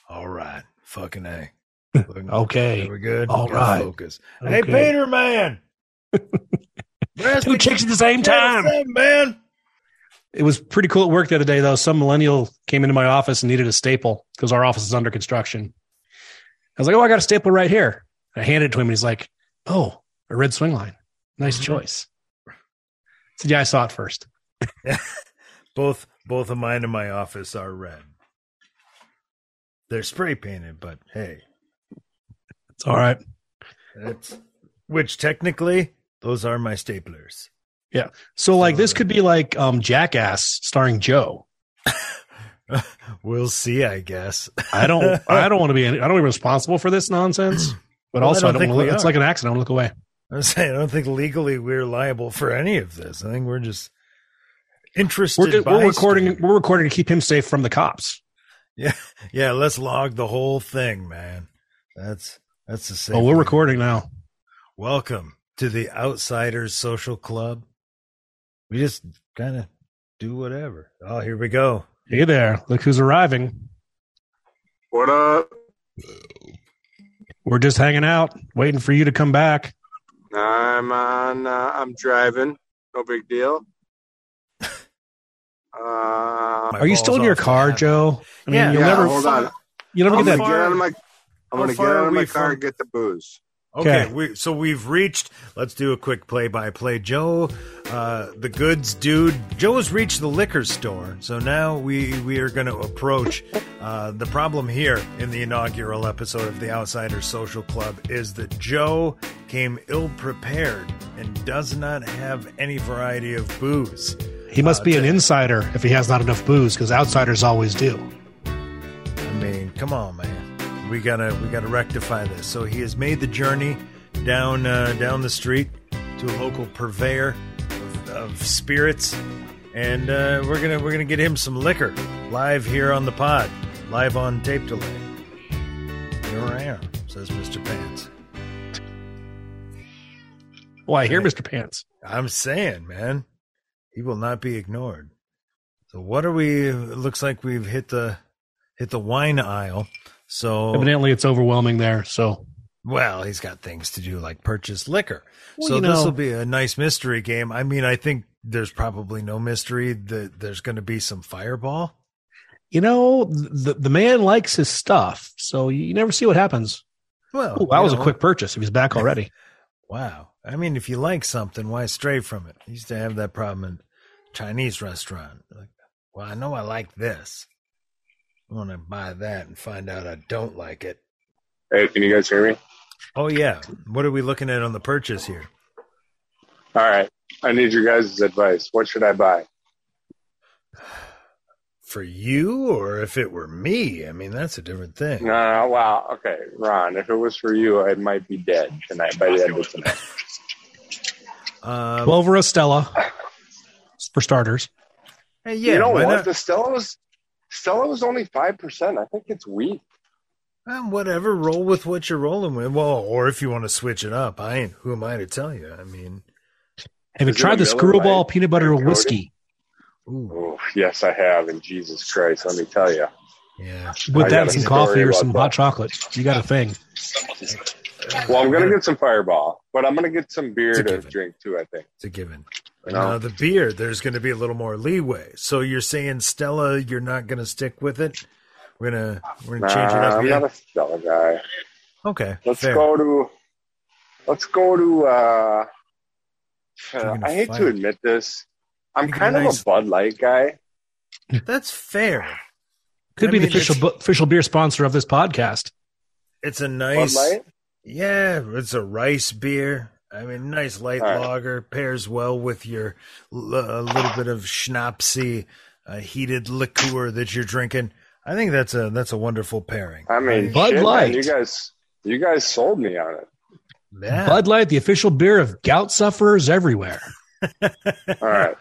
All right. Fucking A. Okay. Are we good? All right. Focus. Hey, Okay. Peter, man. Two chicks at the same time. man. It was pretty cool at work the other day, though. Some millennial came into my office and needed a staple because our office is under construction. I was like, "Oh, I got a staple right here." I handed it to him, and he's like, "Oh, a red Swingline. Nice Mm-hmm. choice." I said, "Yeah, I saw it first. Both both of mine in my office are red. They're spray painted, but hey, It's all right." that's which technically those are my staplers. So like this could be like um Jackass starring Joe. We'll see, I guess. I don't I don't want to be any, I don't be responsible for this nonsense. But Well, I also don't I don't, want to look, it's like an accident. I don't look away. I was saying, I don't think legally we're liable for any of this. I think we're just interested. We're, we're recording we're recording to keep him safe from the cops. Yeah, yeah. Let's log the whole thing, man. That's that's the same. Oh, we're recording now. Welcome to the Outsiders Social Club. We just kind of do whatever. Oh, here we go. Hey there. Look who's arriving. What up? We're just hanging out, waiting for you to come back. I'm on. Uh, I'm driving. No big deal. Uh, Are you still in your car, habit. Joe? I mean, Yeah. you'll yeah, never hold on. you never I'm get that far- get out of my. I'm how gonna get out of my car from- and get the booze. Okay, Okay. we, so we've reached. Let's do a quick play-by-play. Joe, uh, the goods dude. Joe has reached the liquor store, so now we we are going to approach. Uh, the problem here in the inaugural episode of the Outsiders Social Club is that Joe came ill-prepared and does not have any variety of booze. He must Uh, be an insider if he has not enough booze, because outsiders always do. I mean, come on, man. We gotta we gotta rectify this. So he has made the journey down uh, down the street to a local purveyor of, of spirits, and uh, we're gonna we're gonna get him some liquor live here on the pod, live on tape delay. Here I am, says Mister Pants. Well, I hear Mr. Pants. I'm saying, man, he will not be ignored. So what are we? It looks like we've hit the hit the wine aisle. So Evidently, it's overwhelming there. So Well, he's got things to do like purchase liquor. Well, so you this will be a nice mystery game. I mean, I think there's probably no mystery that there's going to be some fireball. you know, the the man likes his stuff. So you never see what happens. Well, Oh, that was a quick purchase. He was back already. Wow. I mean, if you like something, why stray from it? I used to have that problem in Chinese restaurant. Like, well, I know I like this. I want to buy that and find out I don't like it. Hey, can you guys hear me? Oh yeah. What are we looking at on the purchase here? All right. I need your guys' advice. What should I buy? For you, or if it were me? I mean, that's a different thing. No, no, no, wow. Okay, Ron. If it was for you, I might be dead tonight by the end of tonight. Um, Twelve or a Stella, for starters. hey, yeah, you know why what? not? The Stella was Stella was only five percent. I think it's weak. Um, whatever, roll with what you're rolling with. Well, or if you want to switch it up, I ain't. Who am I to tell you? I mean, Have you tried the Skrewball peanut butter coated? whiskey ooh, Oh, yes, I have. And Jesus Christ, let me tell you. yeah. with I that and some coffee or about some that. hot chocolate? You got a thing. Well, I'm gonna get some Fireball, but I'm gonna get some beer to given. drink too. I think. It's a given. You Now the beer, there's going to be a little more leeway. So you're saying Stella, you're not going to stick with it. We're gonna we're gonna change it up. I'm Yeah. not a Stella guy. okay, Let's fair. go to. Let's go to. uh Drinking a I hate fire. to admit this. I'm Drinking kind a of a Bud Light guy. That's fair. Could I be mean, the official bu- official beer sponsor of this podcast. It's a Bud nice, Light. Yeah. It's a rice beer. I mean, nice light All right. lager pairs well with your l- a little bit of schnapsy, uh, heated liqueur that you're drinking. I think that's a that's a wonderful pairing. I mean, Bud shit, man, Light. you guys, you guys sold me on it. yeah. Bud Light, the official beer of gout sufferers everywhere. All right.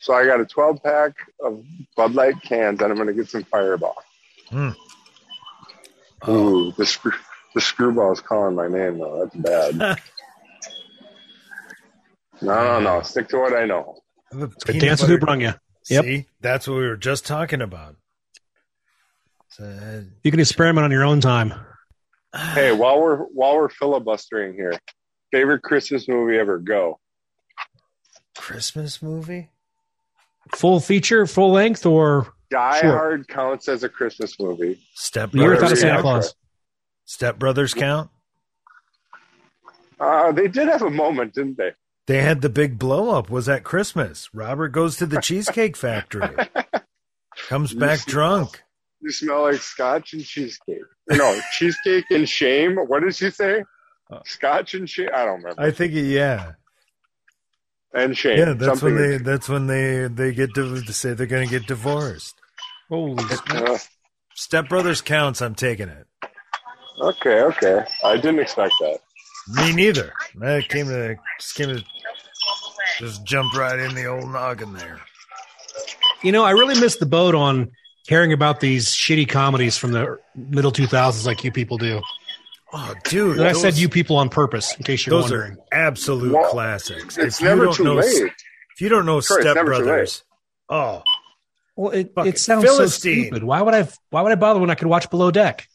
So I got a 12 pack of Bud Light cans, and I'm going to get some Fireball. Hmm. Ooh, the screw, the Skrewball's calling my name though. That's bad. no, no, no. Stick to what I know. The But peanut dance with who butter- brung you. Yep. See, that's what we were just talking about. So, uh, You can experiment on your own time. Hey, while we're while we're filibustering here, favorite Christmas movie ever? Go. Christmas movie? Full feature, full length, or Die Sure. Hard counts as a Christmas movie. Step the year Whatever without a Santa have. Claus. Step Brothers count? Uh, they did have a moment, didn't they? They had the big blow up. Was at Christmas. Robert goes to the Cheesecake Factory, comes back drunk. You smell like scotch and cheesecake. No, cheesecake and shame. What did she say? Uh, Scotch and shame. I don't remember. I think, yeah. and shame. Yeah, that's Something when they that's when they they get to, to say they're going to get to, to say they're going to get divorced. Holy Uh, Step Brothers counts. I'm taking it. Okay, okay. I didn't expect that. Me neither. I came to just came to just jump right in the old noggin there. You know, I really missed the boat on caring about these shitty comedies from the middle 2000s like you people do. Oh, dude! And I said you people on purpose, in case you're Those wondering. are absolute Well, classics. It's If you never don't too know, late. If you don't know Troy, it's Step Brothers, oh, Well, it, it sounds Philistine. so stupid. Why would I? Why would I bother when I could watch Below Deck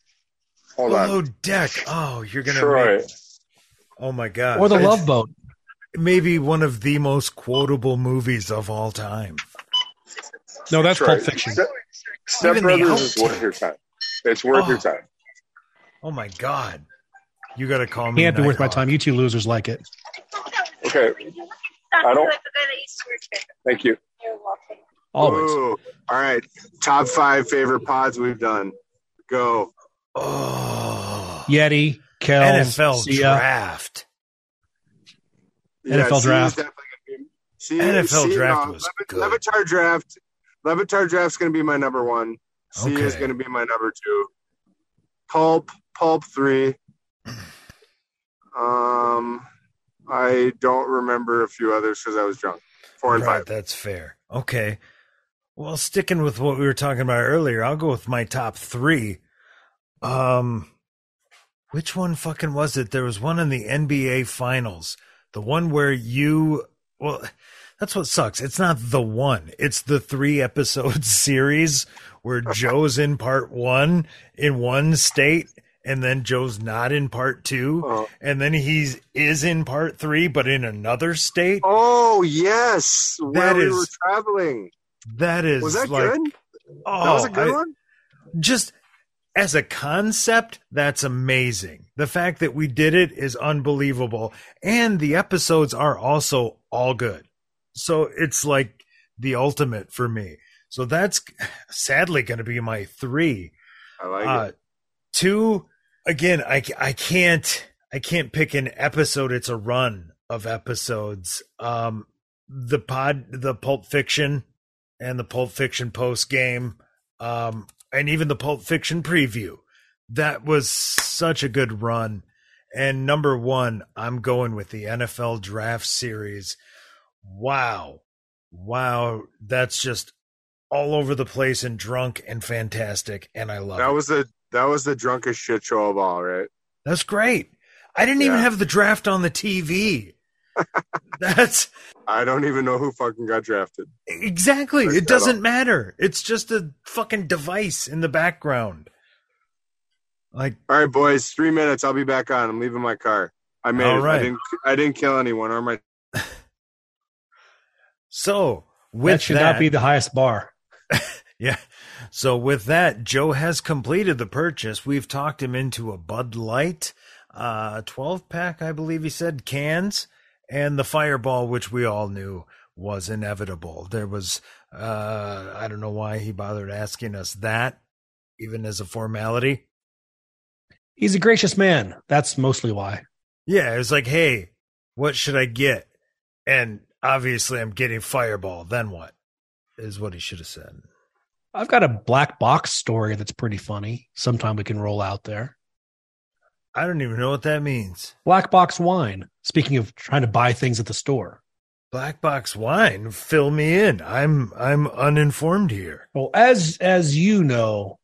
Hold below on. deck. Oh, you're gonna. Troy. Make, oh my god! or The It's Love Boat? Maybe one of the most quotable movies of all time. No, that's Troy. Pulp Fiction. Step, Step Brothers is worth your time. It's worth Oh. your time. Oh my god! You got to call me. Can't be worth my time. You two losers like it. Okay. I don't. Thank you. Always. Ooh. All right. Top five favorite pods we've done. Go. Oh, Yeti, Kel, NFL Sia. draft. NFL C draft. is be- C, NFL C, draft no, was Levit- good. Levitar draft. Levitar draft's going to be my number one. C is going to be my number two. Pulp, Pulp three. Um, I don't remember a few others because I was drunk. Four and Right, five. That's fair. Okay. Well, sticking with what we were talking about earlier, I'll go with my top three. Um, which one fucking was it? There was one in the NBA Finals, the one where you. Well, that's what sucks. It's not the one. It's the three episode series where Joe's in part one in one state, and then Joe's not in part two, Oh. and then he's is in part three, but in another state. Oh yes, where That we were traveling. That is Was that like, good? Oh, that was a good I- one. Just as a concept, that's amazing. The fact that we did it is unbelievable, and the episodes are also all good. So it's like the ultimate for me. So that's sadly going to be my three. I like Uh, it. two again. I I can't I can't pick an episode. It's a run of episodes. Um, the pod, the Pulp Fiction, and the Pulp Fiction post game, um, and even the Pulp Fiction preview. That was such a good run. And number one, I'm going with the NFL Draft Series. Wow, wow, that's just all over the place and drunk and fantastic, and I love it. That was the that was the drunkest shit show of all, right? That's great. I didn't even have the draft on the TV. That's I don't even know who fucking got drafted. exactly. That's It doesn't all. matter. It's just a fucking device in the background. Like, All right, boys, three minutes. I'll be back on. I'm leaving my car. I made All it. right. I didn't. I didn't kill anyone or my. so with That should that, not be the highest bar. yeah. So with that, Joe has completed the purchase. We've talked him into a Bud Light, uh, 12 pack, I believe he said, cans, and the Fireball, which we all knew was inevitable. There was, uh, I don't know why he bothered asking us that, even as a formality. He's a gracious man. That's mostly why. Yeah, it was like, hey, what should I get? And obviously, I'm getting Fireball. Then what? Is what he should have said. I've got a black box story that's pretty funny. Sometime we can roll out there. I don't even know what that means. Black box wine. Speaking of trying to buy things at the store. Black box wine, fill me in. I'm I'm uninformed here. Well, as as you know,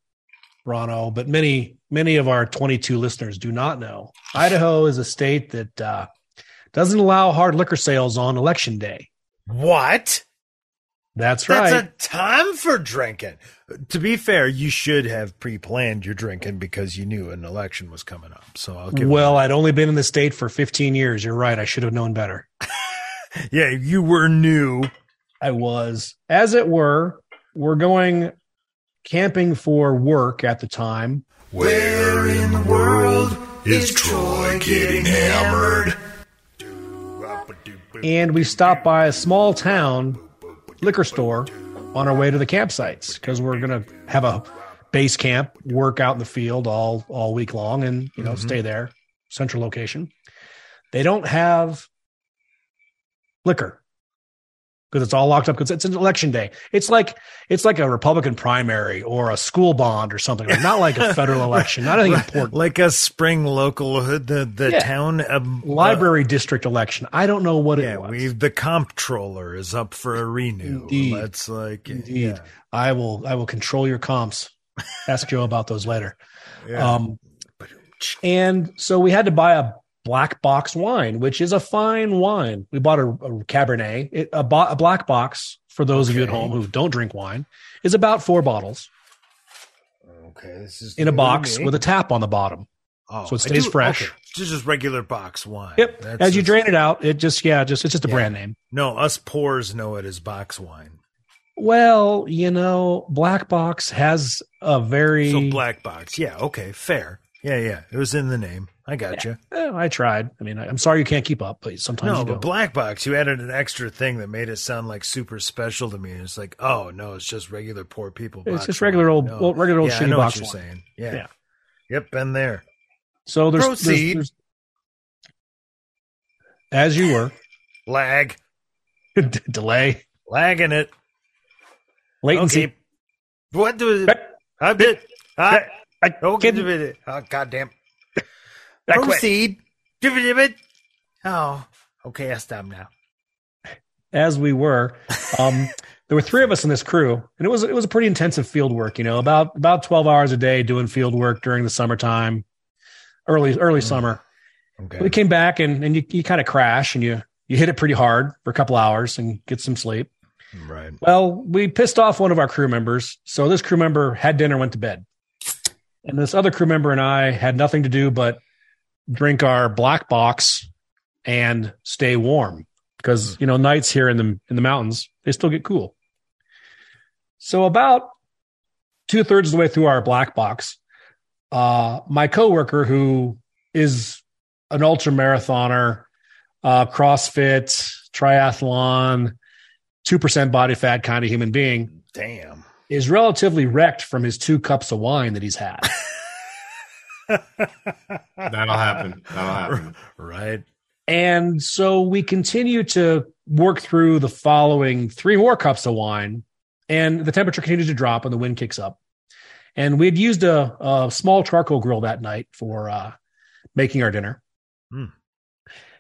Ronno, but many many of our 22 listeners do not know. Idaho is a state that uh, doesn't allow hard liquor sales on election day. What? That's, That's right. That's a time for drinking. To be fair, you should have pre-planned your drinking because you knew an election was coming up. So I'll give. well, I'd only been in the state for 15 years. You're right. I should have known better. yeah, you were new. I was, as it were, we're going camping for work at the time. Where in the world is Troy getting hammered? and we stopped by a small town liquor store on our way to the campsites because we're going to have a base camp work out in the field all all week long and you know stay mm-hmm. there central location. They don't have liquor because it's all locked up because it's an election day. It's like it's like a Republican primary or a school bond or something. Like, not like a federal election. Not anything important. Like a spring local, uh, the the Yeah. town um, Library district election. I don't know what uh, it was. we the comptroller is up for a renew. Indeed. That's like Indeed. yeah, I will I will control your comps. Ask Joe about those later. yeah. Um, and so we had to buy a black box wine, which is a fine wine. We bought a, a Cabernet. It, a, bo- a black box, for those of you at home who don't drink wine, is about four bottles okay, this is in a box with a tap on the bottom. Oh, so it stays do- fresh. okay. It's just regular box wine. Yep. That's As you drain it out, it just yeah, just it's just a Yeah. brand name. No, us poors know it as box wine. Well, you know, Black Box has a very. So black box. Yeah. Okay. Fair. Yeah. Yeah. It was in the name. I got you. Eh, I tried. I mean, I, I'm sorry you can't keep up, but sometimes No, you but black box. You added an extra thing that made it sound like super special to me. It's like, oh no, it's just regular poor people. It's just regular old- No. regular old yeah, I shitty know box what you're wine. saying. Yeah. Yeah. Yep. Been there. so there's, there's, Proceed. there's as you were Lag. delay Lagging it. latency. Okay. What do I did? I, I okay. can't- Oh, goddamn. I quit. Proceed. Proceed. Oh, okay. I stop now. as we were. Um, there were three of us in this crew, and it was it was a pretty intensive field work. You know, about about twelve hours a day doing field work during the summertime, early early summer. Okay. We came back and and you, you kind of crash and you you hit it pretty hard for a couple hours and get some sleep. Right. Well, we pissed off one of our crew members, so this crew member had dinner, went to bed, and this other crew member and I had nothing to do but drink our black box and stay warm because you know nights here in the in the mountains they still get cool. So about two thirds of the way through our black box, uh, my coworker who is an ultra marathoner, uh, CrossFit, triathlon, two percent body fat kind of human being Damn. is relatively wrecked from his two cups of wine that he's had. That'll happen. That'll happen. Right. And so we continue to work through the following three more cups of wine, and the temperature continues to drop and the wind kicks up. And we had used a, a small charcoal grill that night for uh, making our dinner Hmm.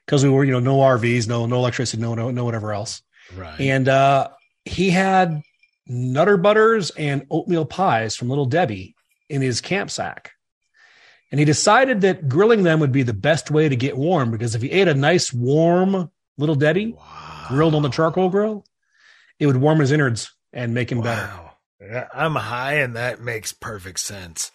because we were, you know, no RVs, no no electricity, no no no whatever else. Right. And uh, he had Nutter Butters and oatmeal pies from Little Debbie in his camp sack. And he decided that grilling them would be the best way to get warm because if he ate a nice warm Little Debbie wow. grilled on the charcoal grill, it would warm his innards and make him better. Wow. Yeah, I'm high, and that makes perfect sense.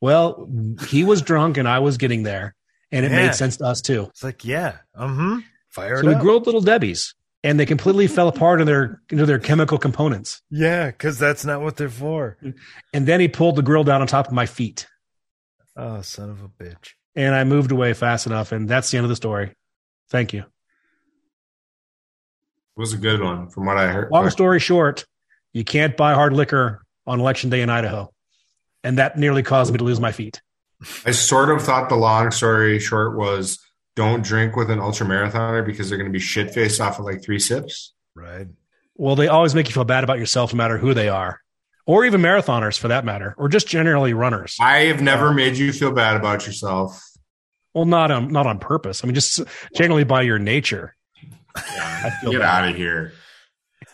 Well, he was drunk and I was getting there, and it Yeah. made sense to us too. It's like, yeah. Mm-hmm. Fire So we up. grilled Little Debbie's, and they completely fell apart in their into their chemical components. yeah, because that's not what they're for. And then he pulled the grill down on top of my feet. Oh, son of a bitch. and I moved away fast enough, and that's the end of the story. Thank you. It was a good one from what I heard. Long story short, you can't buy hard liquor on election day in Idaho, and that nearly caused me to lose my feet. I sort of thought the long story short was don't drink with an ultra marathoner because they're going to be shit faced off of like three sips. Right. Well, they always make you feel bad about yourself, no matter who they are, or even marathoners for that matter, or just generally runners. I have never made you feel bad about yourself. Well, not on not on purpose. I mean, just generally by your nature. I feel Get bad. out of here.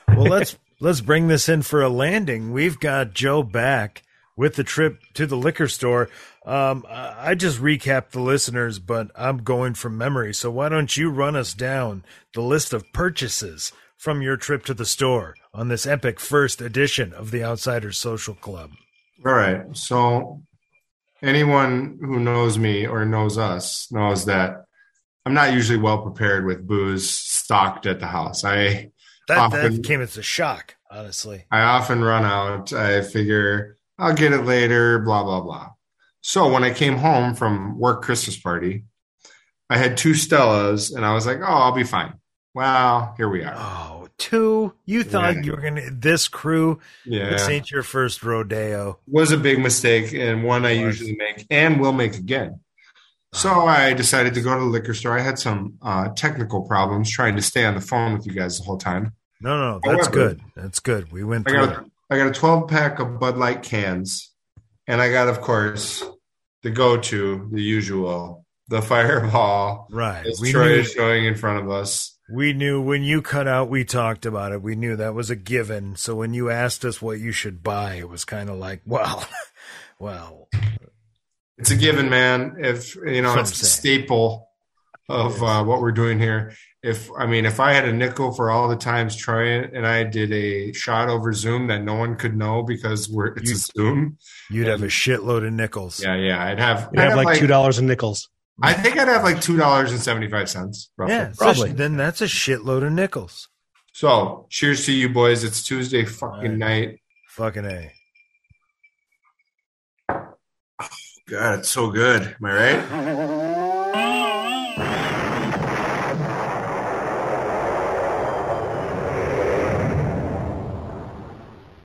Well, let's let's bring this in for a landing. We've got Joe back with the trip to the liquor store. Um, I I just recapped the listeners, but I'm going from memory. So why don't you run us down the list of purchases from your trip to the store on this epic first edition of the Outsiders Social Club? All right. So, anyone who knows me or knows us knows that I'm not usually well prepared with booze stocked at the house. I That Often- that came as a shock, honestly. I often run out. I figure I'll get it later, blah, blah, blah. So when I came home from work Christmas party, I had two Stellas and I was like, oh, I'll be fine. Well, here we are. Oh, two. You thought Yeah. you were gonna this crew. Yeah. This ain't your first rodeo. was a big mistake and one I usually make and will make again. So I decided to go to the liquor store. I had some uh, technical problems trying to stay on the phone with you guys the whole time. No, no, no. That's However- good. That's good. We went I through. got I got a 12 pack of Bud Light cans, and I got, of course, the go to, the usual, the Fireball. Right. We Troy knew- is showing in front of us. We knew when you cut out, we talked about it. We knew that was a given. So when you asked us what you should buy, it was kind of like, well, well, It's a given, man. If you know, it's what a I'm saying. staple of uh, what we're doing here. If I mean, if I had a nickel for all the times Troy and I did a shot over Zoom that no one could know because we're it's a Zoom. you'd have a shitload of nickels. Yeah, yeah. I'd have. You I'd have like two dollars in nickels. I think I'd have like two dollars and seventy five cents. Yeah, probably. Then that's a shitload of nickels. So, cheers to you boys. It's Tuesday fucking night. Fucking A. Oh, God, it's so good. Am I right?